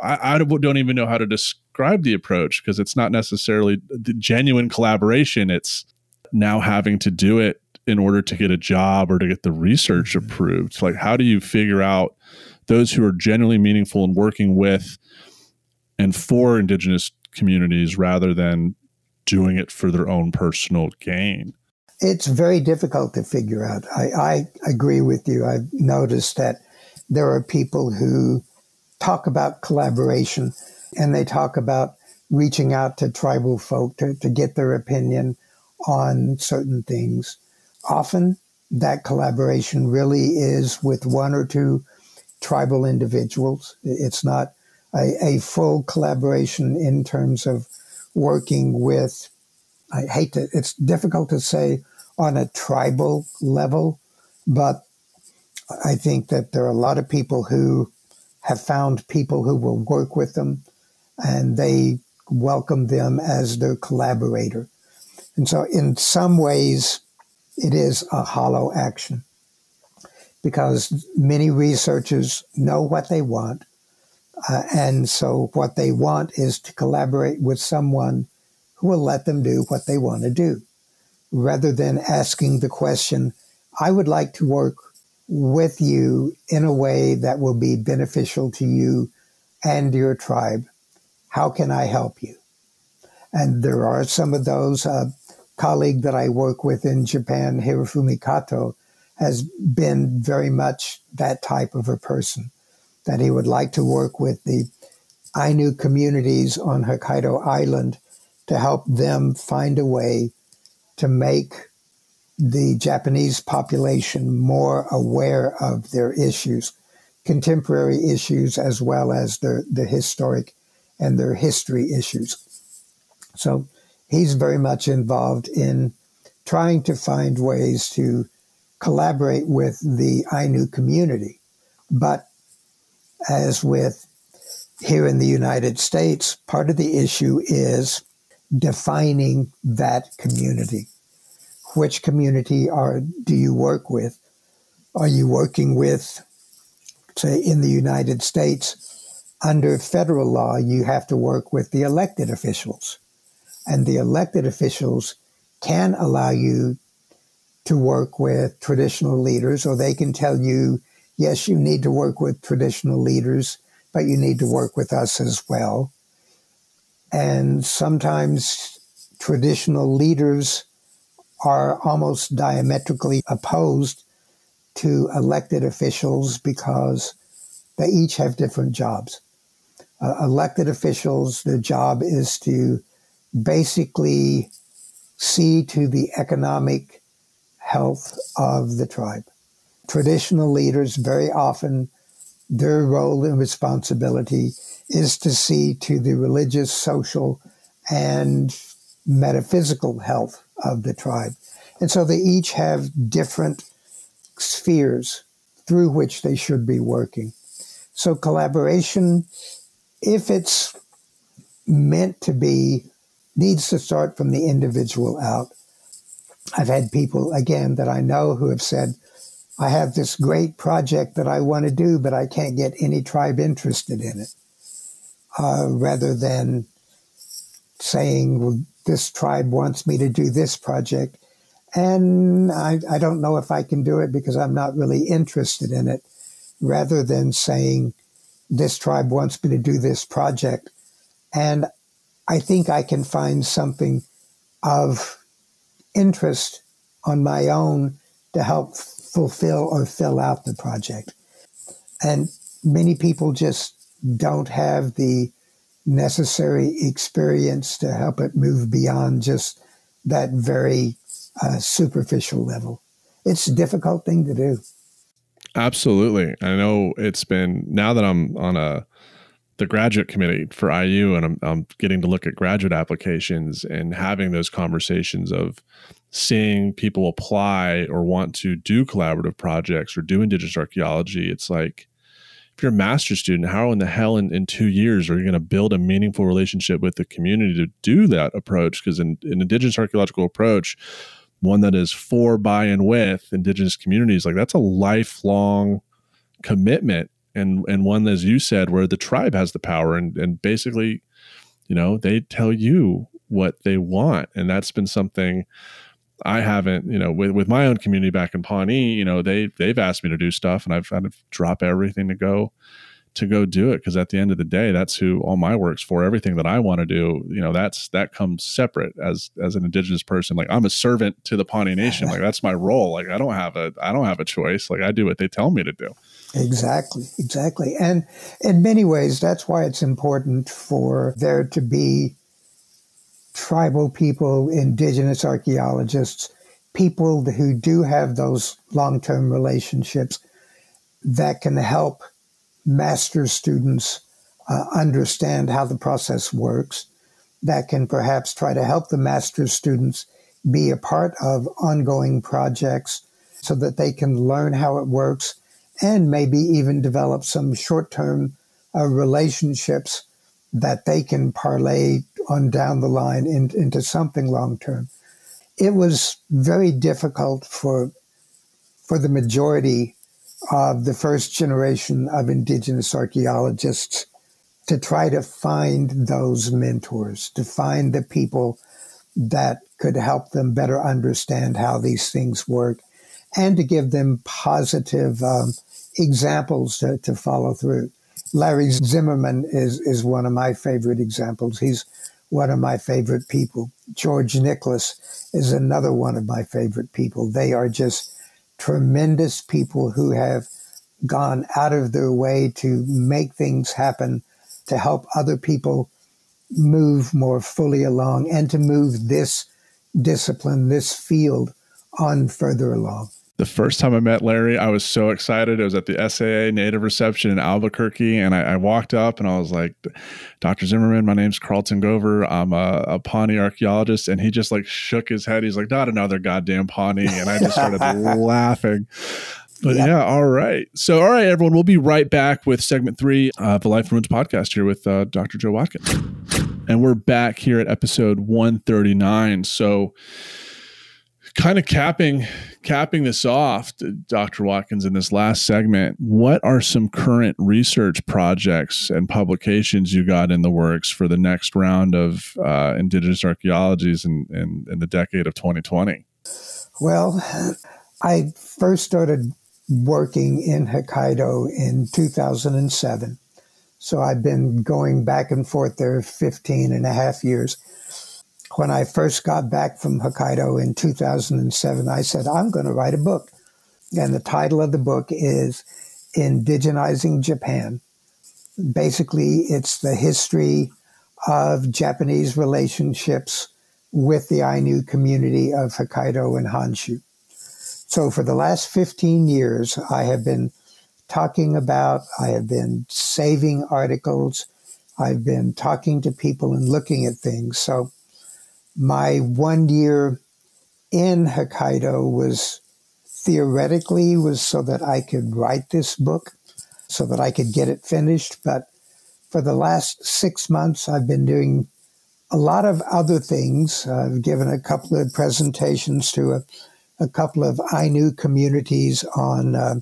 I, I don't even know how to describe the approach because it's not necessarily the genuine collaboration. It's now having to do it in order to get a job or to get the research mm-hmm. approved. Like, how do you figure out those who are genuinely meaningful and working with and for Indigenous communities rather than doing it for their own personal gain? It's very difficult to figure out. I, I agree with you. I've noticed that there are people who talk about collaboration, And they talk about reaching out to tribal folk to, to get their opinion on certain things. Often that collaboration really is with one or two tribal individuals. It's not a, a full collaboration in terms of working with, I hate to, it's difficult to say on a tribal level, but I think that there are a lot of people who have found people who will work with them and they welcome them as their collaborator. And so, in some ways, it is a hollow action because many researchers know what they want. Uh, and so, what they want is to collaborate with someone who will let them do what they want to do, rather than asking the question, I would like to work with you in a way that will be beneficial to you and your tribe. How can I help you? And there are some of those. Uh, colleague that I work with in Japan, Hirofumi Kato, has been very much that type of a person, that he would like to work with the Ainu communities on Hokkaido Island to help them find a way to make the Japanese population more aware of their issues, contemporary issues, as well as the, the historic and their history issues. So he's very much involved in trying to find ways to collaborate with the Ainu community. But as with here in the United States, part of the issue is defining that community. Which community are do you work with? Are you working with, say, in the United States, under federal law, you have to work with the elected officials and the elected officials can allow you to work with traditional leaders, or they can tell you, yes, you need to work with traditional leaders, but you need to work with us as well. And sometimes traditional leaders are almost diametrically opposed to elected officials because they each have different jobs. Uh, elected officials, their job is to basically see to the economic health of the tribe. Traditional leaders, very often, their role and responsibility is to see to the religious, social, and metaphysical health of the tribe. And so they each have different spheres through which they should be working. So collaboration, if it's meant to be needs to start from the individual out. I've had people, again, that I know who have said, I have this great project that I want to do, but I can't get any tribe interested in it. Uh, rather than saying, well, this tribe wants me to do this project. And I, I don't know if I can do it because I'm not really interested in it. Rather than saying, this tribe wants me to do this project. And I think I can find something of interest on my own to help fulfill or fill out the project. And many people just don't have the necessary experience to help it move beyond just that very uh, superficial level. It's a difficult thing to do. Absolutely. I know it's been now that I'm on a the graduate committee for IU, and I'm, I'm getting to look at graduate applications and having those conversations of seeing people apply or want to do collaborative projects or do indigenous archaeology. It's like, if you're a master's student, how in the hell in, in two years are you going to build a meaningful relationship with the community to do that approach? Because in an indigenous archaeological approach, one that is for, by, and with indigenous communities, like that's a lifelong commitment and and one as you said where the tribe has the power and and basically you know they tell you what they want and that's been something I haven't, you know, with, with my own community back in Pawnee, you know, they they've asked me to do stuff and I've had to drop everything to go to go do it. Because at the end of the day that's who all my work's for. Everything that i want to do you know that's that comes separate as as an indigenous person. Like i'm a servant to the pawnee nation. Like that's my role. Like i don't have a i don't have a choice. Like i do what they tell me to do. Exactly exactly. And in many ways that's why it's important for there to be tribal people indigenous archaeologists people who do have those long-term relationships that can help master students uh, understand how the process works, that can perhaps try to help the master students be a part of ongoing projects so that they can learn how it works and maybe even develop some short term uh, relationships that they can parlay on down the line in, into something long term. It was very difficult for for the majority of the first generation of indigenous archaeologists to try to find those mentors, to find the people that could help them better understand how these things work, and to give them positive um, examples to, to follow through. Larry Zimmerman is, is one of my favorite examples. He's one of my favorite people. George Nicholas is another one of my favorite people. They are just tremendous people who have gone out of their way to make things happen, to help other people move more fully along, and to move this discipline, this field on further along. The first time I met Larry, I was so excited. It was at the SAA Native Reception in Albuquerque, and I, I walked up and I was like, "Dr. Zimmerman, my name's Carlton Gover. I'm a, a Pawnee archaeologist." And he just like shook his head. He's like, "Not another goddamn Pawnee," and I just started laughing. But yep. yeah, all right. So, all right, everyone, we'll be right back with segment three of the Life Ruins podcast here with uh, Dr. Joe Watkins. And we're back here at episode 139. So, kind of capping capping this off dr watkins in this last segment what are some current research projects and publications you got in the works for the next round of uh, indigenous archaeologies in, in, in the decade of 2020 well i first started working in hokkaido in 2007 so i've been going back and forth there 15 and a half years when I first got back from Hokkaido in 2007, I said, I'm going to write a book. And the title of the book is Indigenizing Japan. Basically, it's the history of Japanese relationships with the Ainu community of Hokkaido and Honshu. So, for the last 15 years, I have been talking about, I have been saving articles, I've been talking to people and looking at things. So, my one year in Hokkaido was theoretically was so that I could write this book, so that I could get it finished. But for the last six months, I've been doing a lot of other things. I've given a couple of presentations to a, a couple of Ainu communities on uh,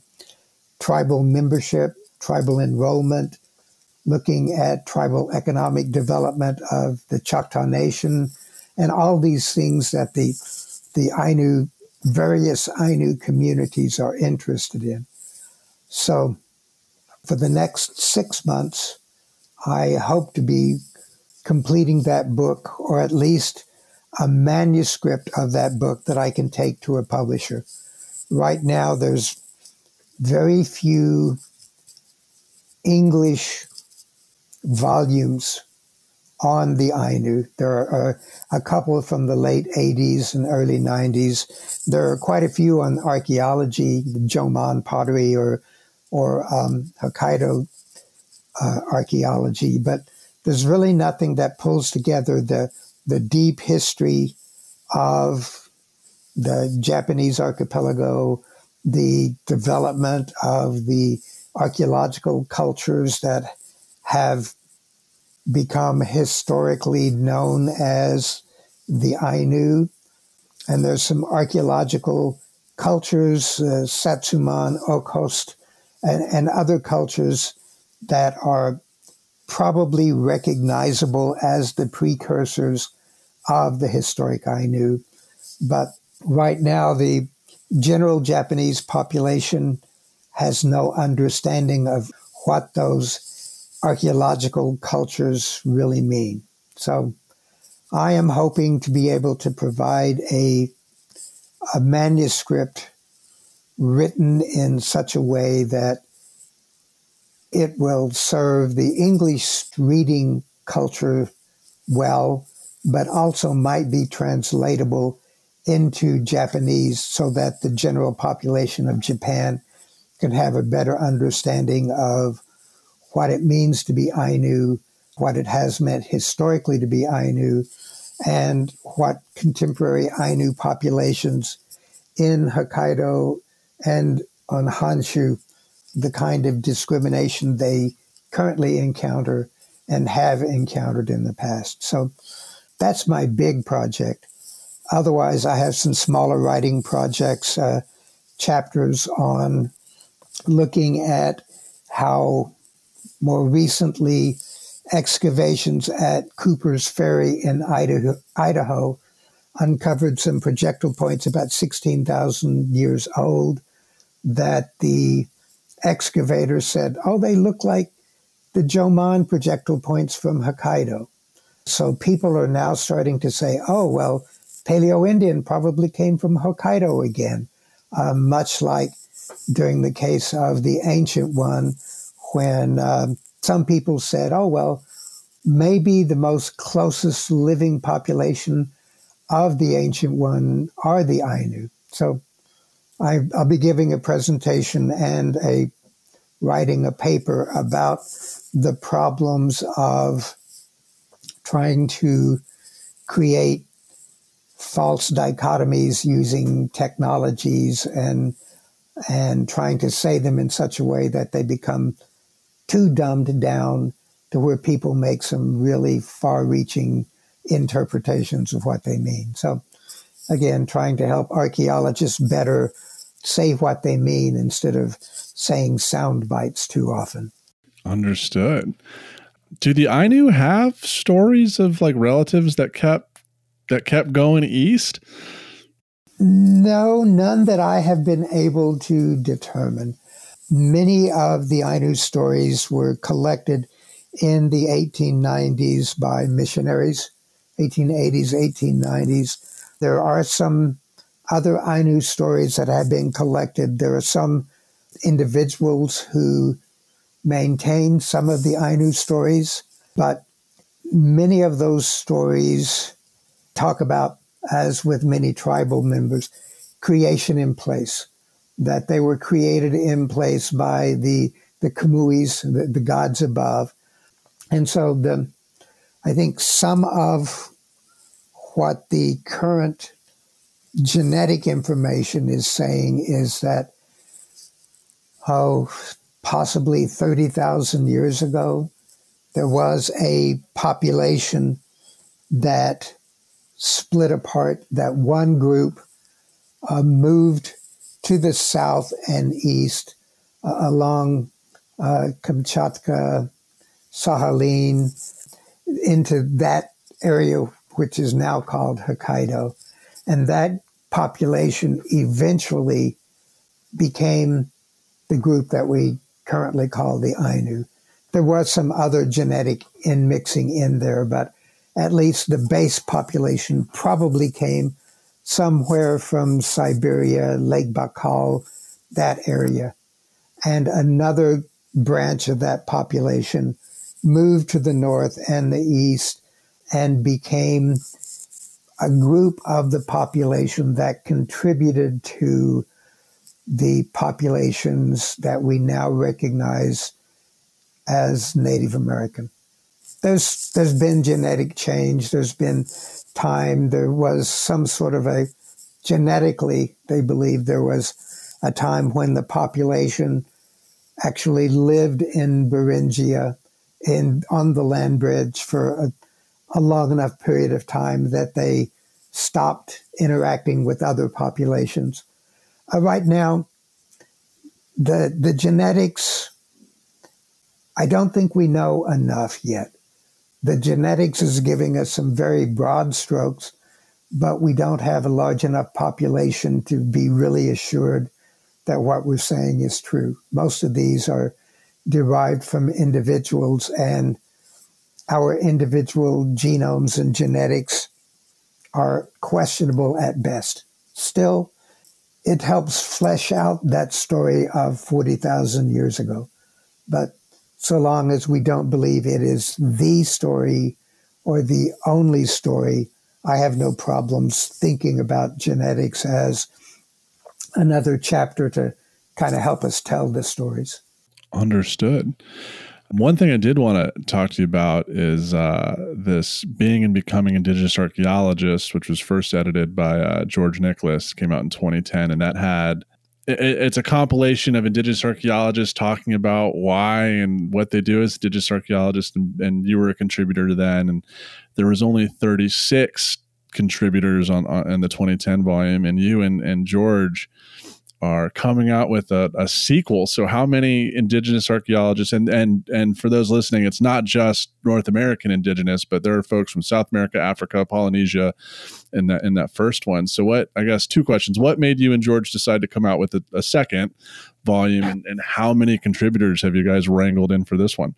tribal membership, tribal enrollment, looking at tribal economic development of the Choctaw Nation and all these things that the the Ainu various Ainu communities are interested in. So, for the next six months, I hope to be completing that book, or at least a manuscript of that book that I can take to a publisher. Right now, there's very few English volumes on the Ainu. There are a couple from the late 80s and early 90s. There are quite a few on archaeology, Jomon pottery or, or um, Hokkaido uh, archaeology, but there's really nothing that pulls together the, the deep history of the Japanese archipelago, the development of the archaeological cultures that have become historically known as the Ainu. And there's some archaeological cultures, uh, Satsumon, Okhotsk, and, and other cultures that are probably recognizable as the precursors of the historic Ainu. But right now, the general Japanese population has no understanding of what those archaeological cultures really mean. So I am hoping to be able to provide a, a manuscript written in such a way that it will serve the English reading culture well, but also might be translatable into Japanese so that the general population of Japan can have a better understanding of what it means to be Ainu, what it has meant historically to be Ainu, and what contemporary Ainu populations in Hokkaido and on Honshu, the kind of discrimination they currently encounter and have encountered in the past. So that's my big project. Otherwise, I have some smaller writing projects, uh, chapters on looking at how more recently excavations at Cooper's Ferry in Idaho, Idaho uncovered some projectile points about 16,000 years old that the excavator said, oh, they look like the Jomon projectile points from Hokkaido. So people are now starting to say, oh, well, Paleo Indian probably came from Hokkaido again, uh, much like during the case of the ancient one, when uh, some people said, oh, well, maybe the most closest living population of the ancient one are the Ainu. So I, will be giving a presentation and a writing a paper about the problems of trying to create false dichotomies using technologies and and trying to say them in such a way that they become too dumbed down to where people make some really far-reaching interpretations of what they mean. So again, trying to help archaeologists better say what they mean instead of saying sound bites too often. Understood. Do the Ainu have stories of like relatives that kept that kept going east? No, none that I have been able to determine. Many of the Ainu stories were collected in the 1890s by missionaries, 1880s, 1890s. There are some other Ainu stories that have been collected. There are some individuals who maintain some of the Ainu stories, but many of those stories talk about, as with many tribal members, creation in place, that they were created in place by the the Kamuys, the, the gods above. And so the I think some of what the current genetic information is saying is that oh possibly 30,000 years ago there was a population that split apart, that one group uh, moved to the south and east uh, along uh, Kamchatka, Sakhalin, into that area which is now called Hokkaido. And that population eventually became the group that we currently call the Ainu. There was some other genetic inmixing in there, but at least the base population probably came somewhere from Siberia, Lake Baikal, that area. And another branch of that population moved to the north and the east and became a group of the population that contributed to the populations that we now recognize as Native American there's there's been genetic change. There's been time. There was some sort of a genetically they believe there was a time when the population actually lived in Beringia in on the land bridge for a, a long enough period of time that they stopped interacting with other populations. Uh, right now, the the genetics. I don't think we know enough yet. The genetics is giving us some very broad strokes, but we don't have a large enough population to be really assured that what we're saying is true. Most of these are derived from individuals and our individual genomes and genetics are questionable at best. Still, it helps flesh out that story of 40,000 years ago. But so long as we don't believe it is the story or the only story, I have no problems thinking about genetics as another chapter to kind of help us tell the stories. Understood. One thing I did want to talk to you about is uh, this Being and Becoming Indigenous Archaeologist, which was first edited by uh, George Nicholas, came out in 2010, and that had it's a compilation of indigenous archaeologists talking about why and what they do as indigenous archaeologists, and, and you were a contributor to that, and there was only 36 contributors on, on in the 2010 volume, and you and and George are coming out with a, a, sequel. So how many indigenous archaeologists and and and for those listening, it's not just North American indigenous, but there are folks from South America, Africa, Polynesia in that in that first one. So what I guess two questions. What made you and George decide to come out with a, a second volume and, and how many contributors have you guys wrangled in for this one?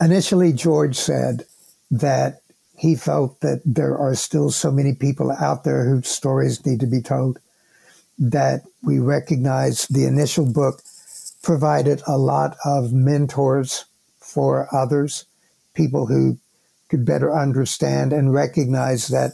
Initially George said that he felt that there are still so many people out there whose stories need to be told that we recognize the initial book provided a lot of mentors for others, people who could better understand and recognize that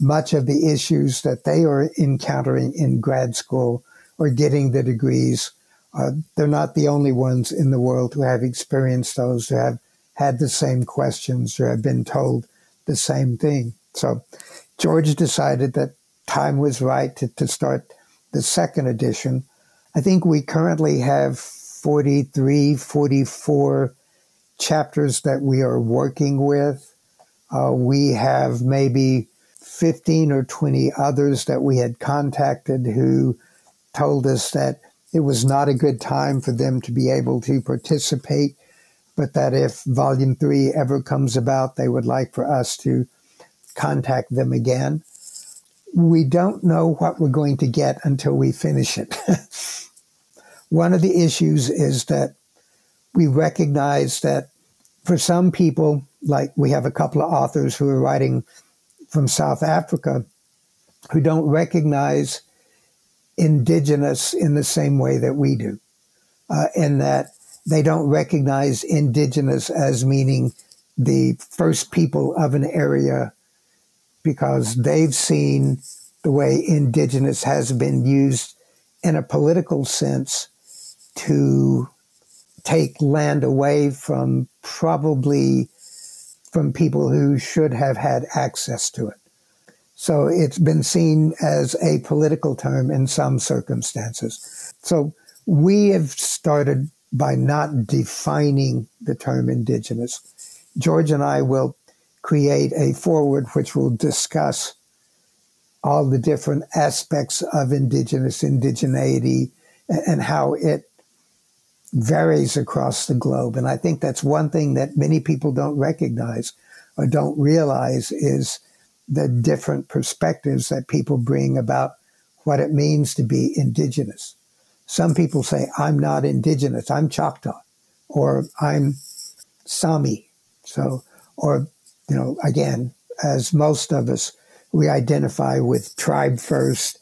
much of the issues that they are encountering in grad school or getting the degrees, uh, they're not the only ones in the world who have experienced those, who have had the same questions, or have been told the same thing. So George decided that time was right to, to start the second edition. I think we currently have 43, 44 chapters that we are working with. Uh, we have maybe 15 or 20 others that we had contacted who told us that it was not a good time for them to be able to participate, but that if volume three ever comes about, they would like for us to contact them again we don't know what we're going to get until we finish it. One of the issues is that we recognize that for some people, like we have a couple of authors who are writing from South Africa who don't recognize indigenous in the same way that we do, uh, in that they don't recognize indigenous as meaning the first people of an area because they've seen the way indigenous has been used in a political sense to take land away from probably from people who should have had access to it. So it's been seen as a political term in some circumstances. So we have started by not defining the term indigenous. George and I will create a foreword which will discuss all the different aspects of indigenous indigeneity and how it varies across the globe. And I think that's one thing that many people don't recognize or don't realize is the different perspectives that people bring about what it means to be indigenous. Some people say, I'm not indigenous, I'm Choctaw, or I'm Sami. So, or you know, again, as most of us, we identify with tribe first.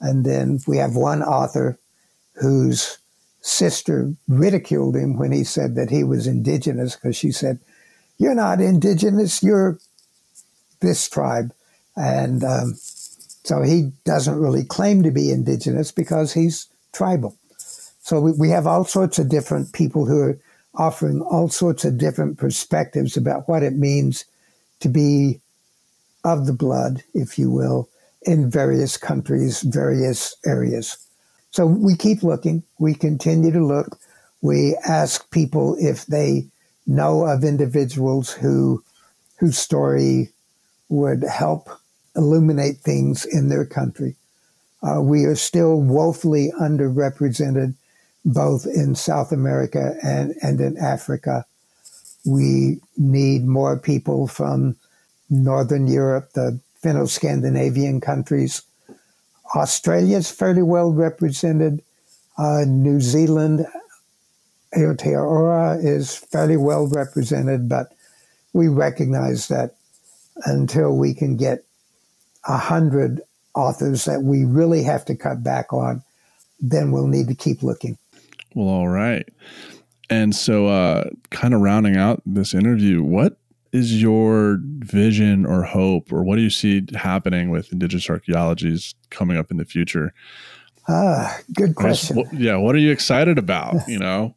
And then we have one author whose sister ridiculed him when he said that he was indigenous because she said, You're not indigenous, you're this tribe. And um, so he doesn't really claim to be indigenous because he's tribal. So we, we have all sorts of different people who are offering all sorts of different perspectives about what it means to be of the blood, if you will, in various countries, various areas. So we keep looking. We continue to look. We ask people if they know of individuals who whose story would help illuminate things in their country. Uh, we are still woefully underrepresented both in South America and, and in Africa. We need more people from Northern Europe, the Finno Scandinavian countries. Australia is fairly well represented. Uh, New Zealand, Aotearoa is fairly well represented, but we recognize that until we can get a hundred authors that we really have to cut back on, then we'll need to keep looking. Well, all right. And so, uh, kind of rounding out this interview, what is your vision or hope, or what do you see happening with Indigenous archaeologies coming up in the future? Ah, good question. Yeah, what are you excited about? You know,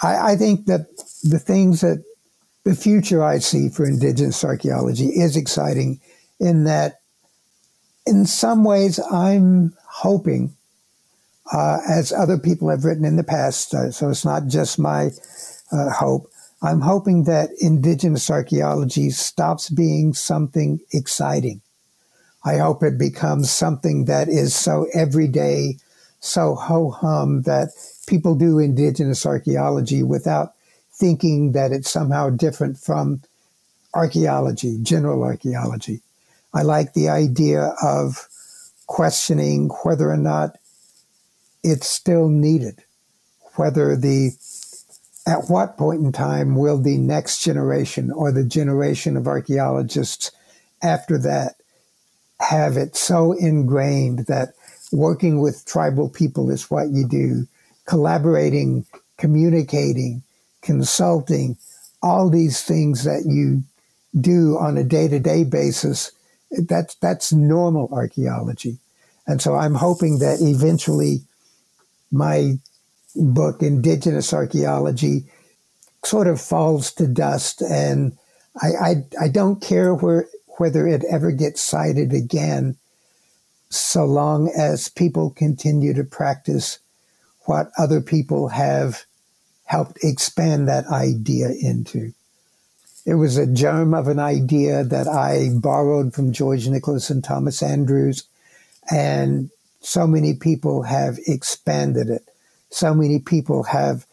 I, I think that the things that the future I see for Indigenous archaeology is exciting in that, in some ways, I'm hoping, uh, as other people have written in the past, uh, so it's not just my uh, hope, I'm hoping that Indigenous archaeology stops being something exciting. I hope it becomes something that is so everyday, so ho hum that people do Indigenous archaeology without thinking that it's somehow different from archaeology, general archaeology. I like the idea of questioning whether or not it's still needed, whether the at what point in time will the next generation or the generation of archaeologists after that have it so ingrained that working with tribal people is what you do, collaborating, communicating, consulting, all these things that you do on a day to day basis, that's, that's normal archaeology. And so I'm hoping that eventually my book, Indigenous Archaeology, sort of falls to dust. And I, I, I don't care where, whether it ever gets cited again, so long as people continue to practice what other people have helped expand that idea into. It was a germ of an idea that I borrowed from George Nicholas and Thomas Andrews, and so many people have expanded it. So many people have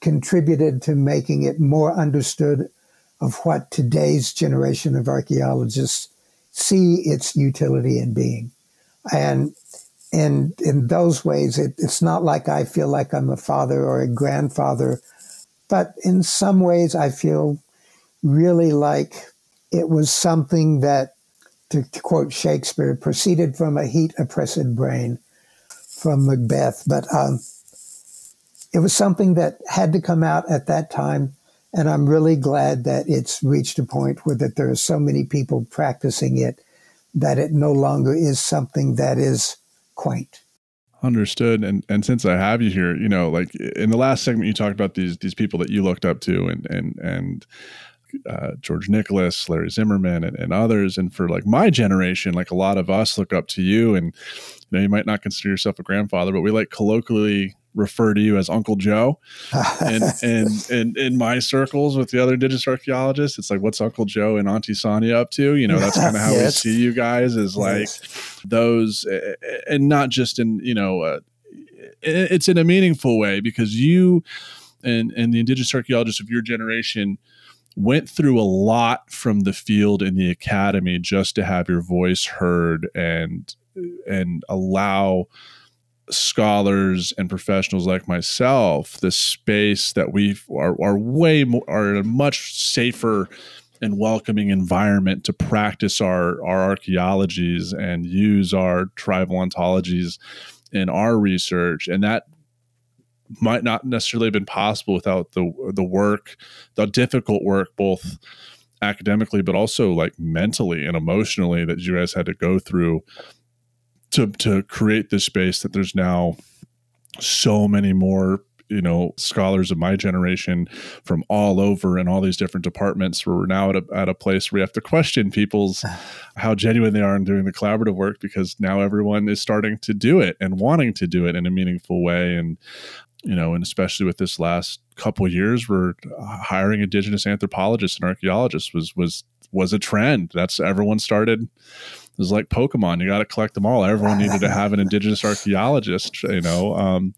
contributed to making it more understood of what today's generation of archaeologists see its utility in being. And and in those ways, it, it's not like I feel like I'm a father or a grandfather, but in some ways, I feel really like it was something that, to, to quote Shakespeare, proceeded from a heat oppressed brain from Macbeth. But um, it was something that had to come out at that time. And I'm really glad that it's reached a point where that there are so many people practicing it that it no longer is something that is quaint. Understood. And and since I have you here, you know, like in the last segment, you talked about these these people that you looked up to, and and and uh, George Nicholas, Larry Zimmerman, and, and others. And for like my generation, like a lot of us look up to you, and you know, you might not consider yourself a grandfather, but we like colloquially refer to you as Uncle Joe. and and and in my circles with the other indigenous archaeologists, it's like, what's Uncle Joe and Auntie Sonya up to? You know, that's kind of how yes. we see you guys is like yes. those, and not just in you know, uh, it's in a meaningful way because you and and the indigenous archaeologists of your generation went through a lot from the field in the academy just to have your voice heard and and allow scholars and professionals like myself the space that we are, are way more are a much safer and welcoming environment to practice our our archaeologies and use our tribal ontologies in our research. And that might not necessarily have been possible without the the work the difficult work both academically but also like mentally and emotionally that you guys had to go through to to create this space that there's now so many more you know scholars of my generation from all over and all these different departments. Where we're now at a, at a place where we have to question people's how genuine they are in doing the collaborative work because now everyone is starting to do it and wanting to do it in a meaningful way. And you know and especially with this last couple years we're hiring indigenous anthropologists and archaeologists was was was a trend that's everyone started it was like Pokemon. You got to collect them all. Everyone needed to have an indigenous archaeologist, you know. Um,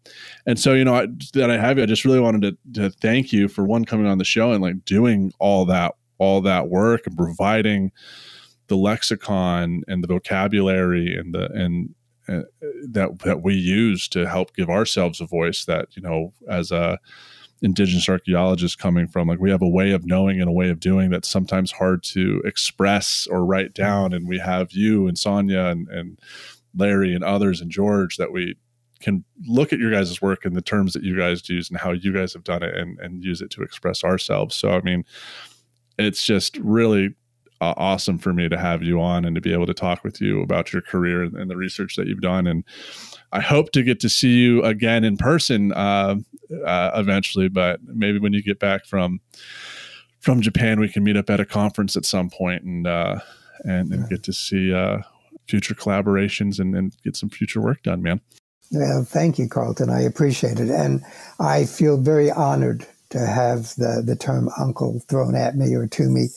and so, you know, I, that I have you, I just really wanted to, to thank you for one coming on the show and like doing all that, all that work and providing the lexicon and the vocabulary and the and Uh, that that we use to help give ourselves a voice that you know as a indigenous archaeologist coming from. Like we have a way of knowing and a way of doing that's sometimes hard to express or write down. And we have you and Sonya and, and Larry and others and George that we can look at your guys' work and the terms that you guys use and how you guys have done it and, and use it to express ourselves. So, I mean, it's just really uh, awesome for me to have you on and to be able to talk with you about your career and, and, the research that you've done. And I hope to get to see you again in person uh, uh, eventually, but maybe when you get back from from Japan, we can meet up at a conference at some point and uh, and, and get to see uh, future collaborations and, and get some future work done, man. Well, thank you, Carlton. I appreciate it. And I feel very honored to have the, the term uncle thrown at me or to me.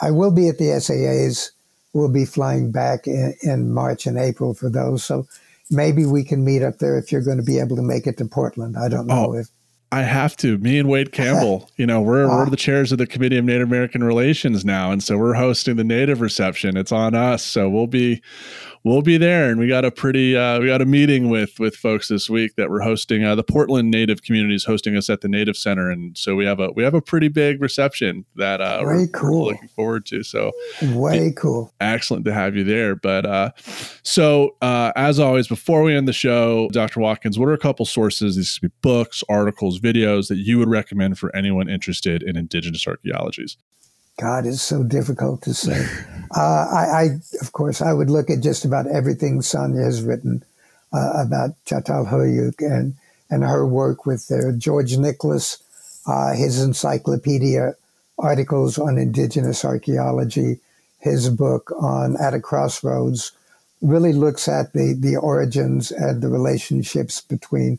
I will be at the SAAs. We'll be flying back in, in March and April for those. So maybe we can meet up there if you're going to be able to make it to Portland. I don't know oh, if I have to. Me and Wade Campbell, you know, we're we're ah. the chairs of the Committee of Native American Relations now, and so we're hosting the Native reception. It's on us, so we'll be we'll be there. And we got a pretty uh, we got a meeting with with folks this week that we're hosting. Uh, the Portland Native community is hosting us at the Native Center, and so we have a we have a pretty big reception that uh, we're, cool. we're, looking forward to. So way cool, excellent to have you there. But uh, so uh, as always, before we end the show, Dr. Watkins, what are a couple sources? These could be books, articles, videos that you would recommend for anyone interested in Indigenous archaeologies. God is so difficult to say. Uh, I, I, of course, I would look at just about everything Sonya has written uh, about Çatalhöyük and and her work with uh, George Nicholas, uh, his encyclopedia articles on indigenous archaeology, his book on At a Crossroads, really looks at the the origins and the relationships between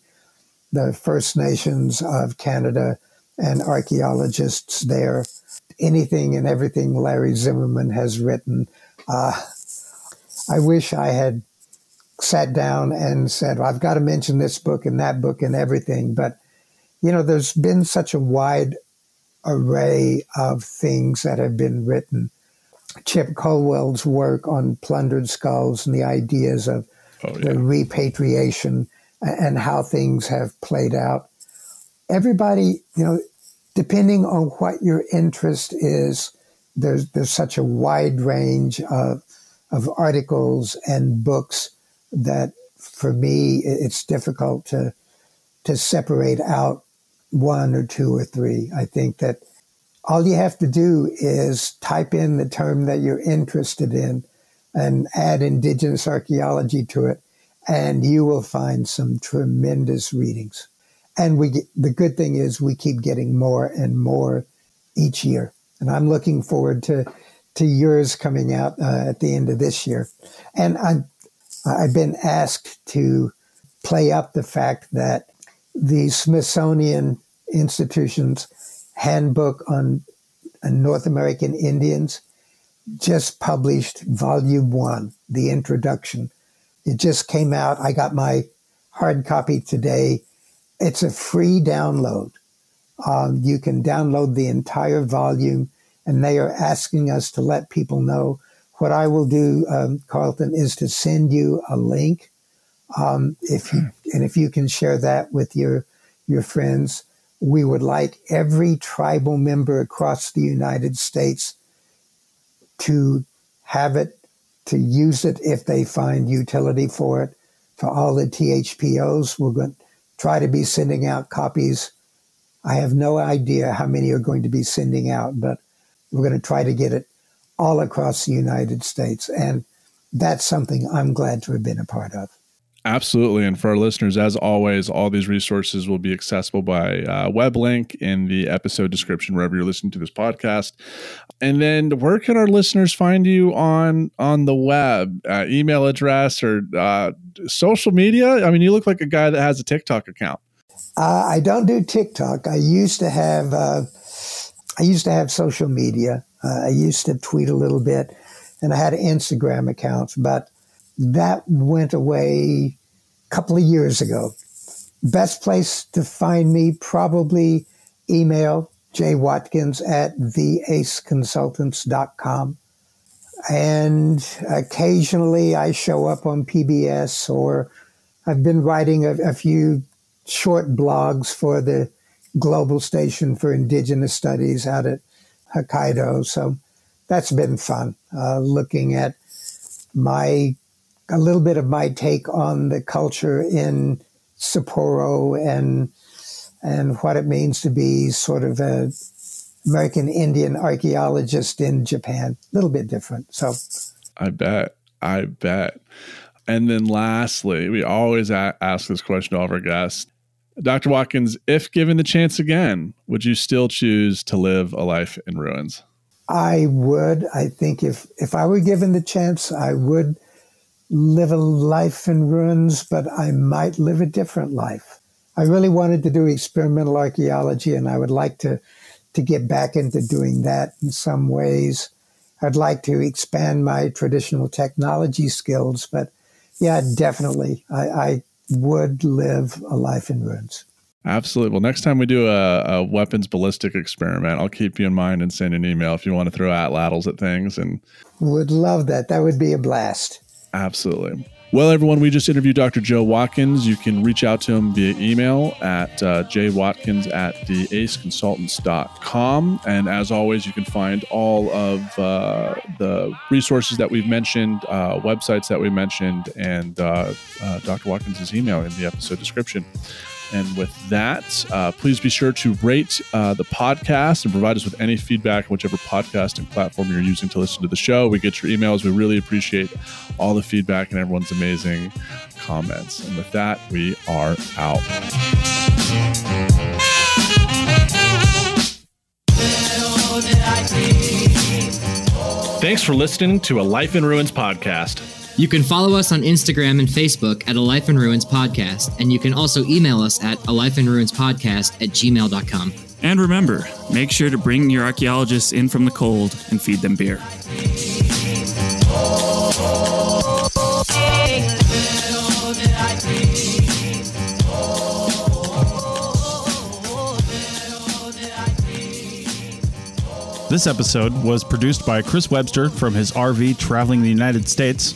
the First Nations of Canada and archaeologists there anything and everything Larry Zimmerman has written. Uh, I wish I had sat down and said, well, I've got to mention this book and that book and everything. But, you know, there's been such a wide array of things that have been written. Chip Colwell's work on plundered skulls and the ideas of oh, yeah. the repatriation and how things have played out. Everybody, you know, depending on what your interest is, there's there's such a wide range of of articles and books that for me it's difficult to to separate out one or two or three. I think that all you have to do is type in the term that you're interested in and add indigenous archaeology to it, and you will find some tremendous readings and we get, the good thing is we keep getting more and more each year. And I'm looking forward to to yours coming out uh, at the end of this year. And I I've been asked to play up the fact that the Smithsonian Institution's handbook on North American Indians just published volume one, the introduction. It just came out. I got my hard copy today it's a free download. Um, you can download the entire volume, and they are asking us to let people know. What I will do, um, Carlton, is to send you a link. Um, if you and if you can share that with your your friends, we would like every tribal member across the United States to have it, to use it if they find utility for it. For all the THPOs, we're going try to be sending out copies. I have no idea how many are going to be sending out, but we're going to try to get it all across the United States. And that's something I'm glad to have been a part of. Absolutely. And for our listeners, as always, all these resources will be accessible by uh, web link in the episode description wherever you're listening to this podcast. And then where can our listeners find you on on the web? Uh, email address or uh, social media? I mean, you look like a guy that has a TikTok account. Uh, I don't do TikTok. I used to have uh, I used to have social media. Uh, I used to tweet a little bit, and I had Instagram accounts, but that went away a couple of years ago. Best place to find me probably email Jay Watkins at theaceconsultants.com. And occasionally I show up on PBS or I've been writing a, a few short blogs for the global station for indigenous studies out at Hokkaido. So that's been fun, uh, looking at my a little bit of my take on the culture in Sapporo and and what it means to be sort of a American Indian archaeologist in Japan. A little bit different. So I bet. I bet. And then lastly, we always a- ask this question to all of our guests. Dr. Watkins, if given the chance again, would you still choose to live a life in ruins? I would. I think if if I were given the chance, I would live a life in ruins, but I might live a different life. I really wanted to do experimental archaeology, and I would like to to get back into doing that in some ways. I'd like to expand my traditional technology skills, but yeah, definitely, I, I would live a life in ruins. Absolutely. Well, next time we do a, a, weapons ballistic experiment, I'll keep you in mind and send an email if you want to throw atlatls at things. And would love that. That would be a blast. Absolutely. Well, everyone, we just interviewed Dr. Joe Watkins. You can reach out to him via email at uh, jwatkins at theaceconsultants.com. And as always, you can find all of uh, the resources that we've mentioned, uh, websites that we mentioned, and uh, uh, Dr. Watkins' email in the episode description. And with that, uh, please be sure to rate uh, the podcast and provide us with any feedback on whichever podcasting platform you're using to listen to the show. We get your emails. We really appreciate all the feedback and everyone's amazing comments. And with that, we are out. Thanks for listening to a Life in Ruins podcast. You can follow us on Instagram and Facebook at A Life in Ruins Podcast, and you can also email us at a life in ruins podcast at gmail.com. And remember, make sure to bring your archaeologists in from the cold and feed them beer. This episode was produced by Chris Webster from his RV traveling the United States.